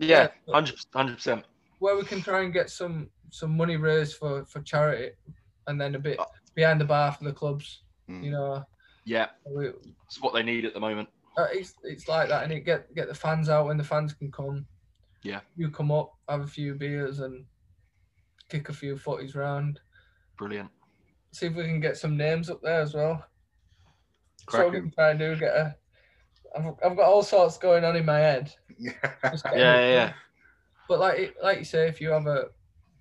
Yeah, Yeah. hundred, hundred percent. where we can try and get some some money raised for for charity, and then a bit Uh, behind the bar for the clubs. Mm. You know, Yeah, we, it's what they need at the moment. uh, it's it's like that, and it get get the fans out when the fans can come. Yeah. you come up, have a few beers, and kick a few footies round. Brilliant. See if we can get some names up there as well. So we can try and do get a. I've, I've got all sorts going on in my head. Yeah, yeah, yeah. But like like you say, if you have a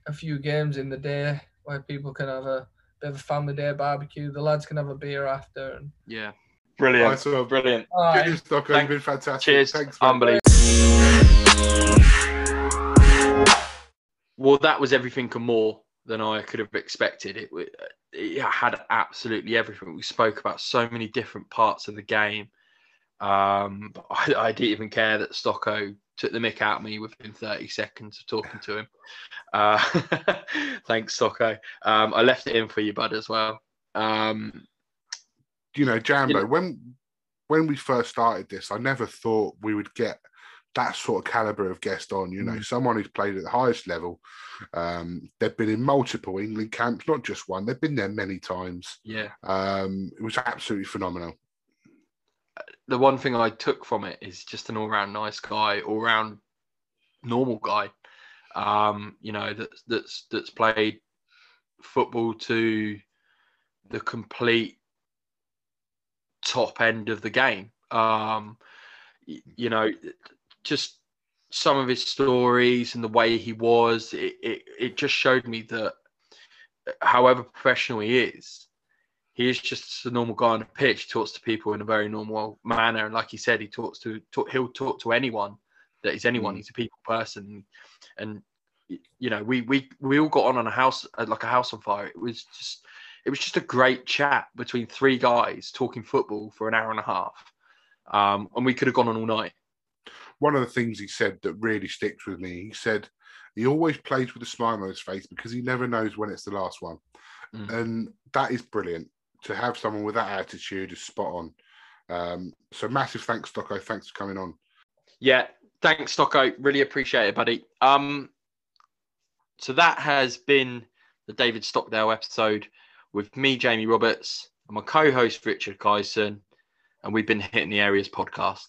a few games in the day where people can have a bit of a family day barbecue, the lads can have a beer after. And yeah. Brilliant. Right, so Brilliant. all right, Cheers, Stocko. Thank- You've been fantastic. Cheers. Thanks, mate. Unbelievable. Well, that was everything and more than I could have expected. It, it had absolutely everything. We spoke about so many different parts of the game. Um, but I, I didn't even care that Stocko took the mick out of me within 30 seconds of talking to him. Uh, thanks, Stocko. Um, I left it in for you, bud, as well. Um, you know, Jambo, Yeah. when when we first started this, I never thought we would get that sort of caliber of guest on. You know, Mm. someone who's played at the highest level. Um, they've been in multiple England camps, not just one. They've been there many times. yeah. Um, it was absolutely phenomenal. the one thing I took from it is just an all-round nice guy, all-round normal guy. Um, you know that's that's that's played football to the complete top end of the game. Um, you know, just some of his stories and the way he was, it, it, it just showed me that however professional he is, he is just a normal guy on the pitch. He talks to people in a very normal manner, and like he said, he talks to talk, he'll talk to anyone that is anyone. Mm. He's a people person, and you know, we we we all got on on a house uh, like a house on fire. It was just it was just a great chat between three guys talking football for an hour and a half, um, and we could have gone on all night. One of the things he said that really sticks with me, he said he always plays with a smile on his face because he never knows when it's the last one. Mm. And that is brilliant. To have someone with that attitude is spot on. Um, so massive thanks, Stocko. Thanks for coming on. Yeah, thanks, Stocko. Really appreciate it, buddy. Um, so that has been the David Stockdale episode with me, Jamie Roberts, and my co-host Richard Kyson, and we've been hitting the areas podcast.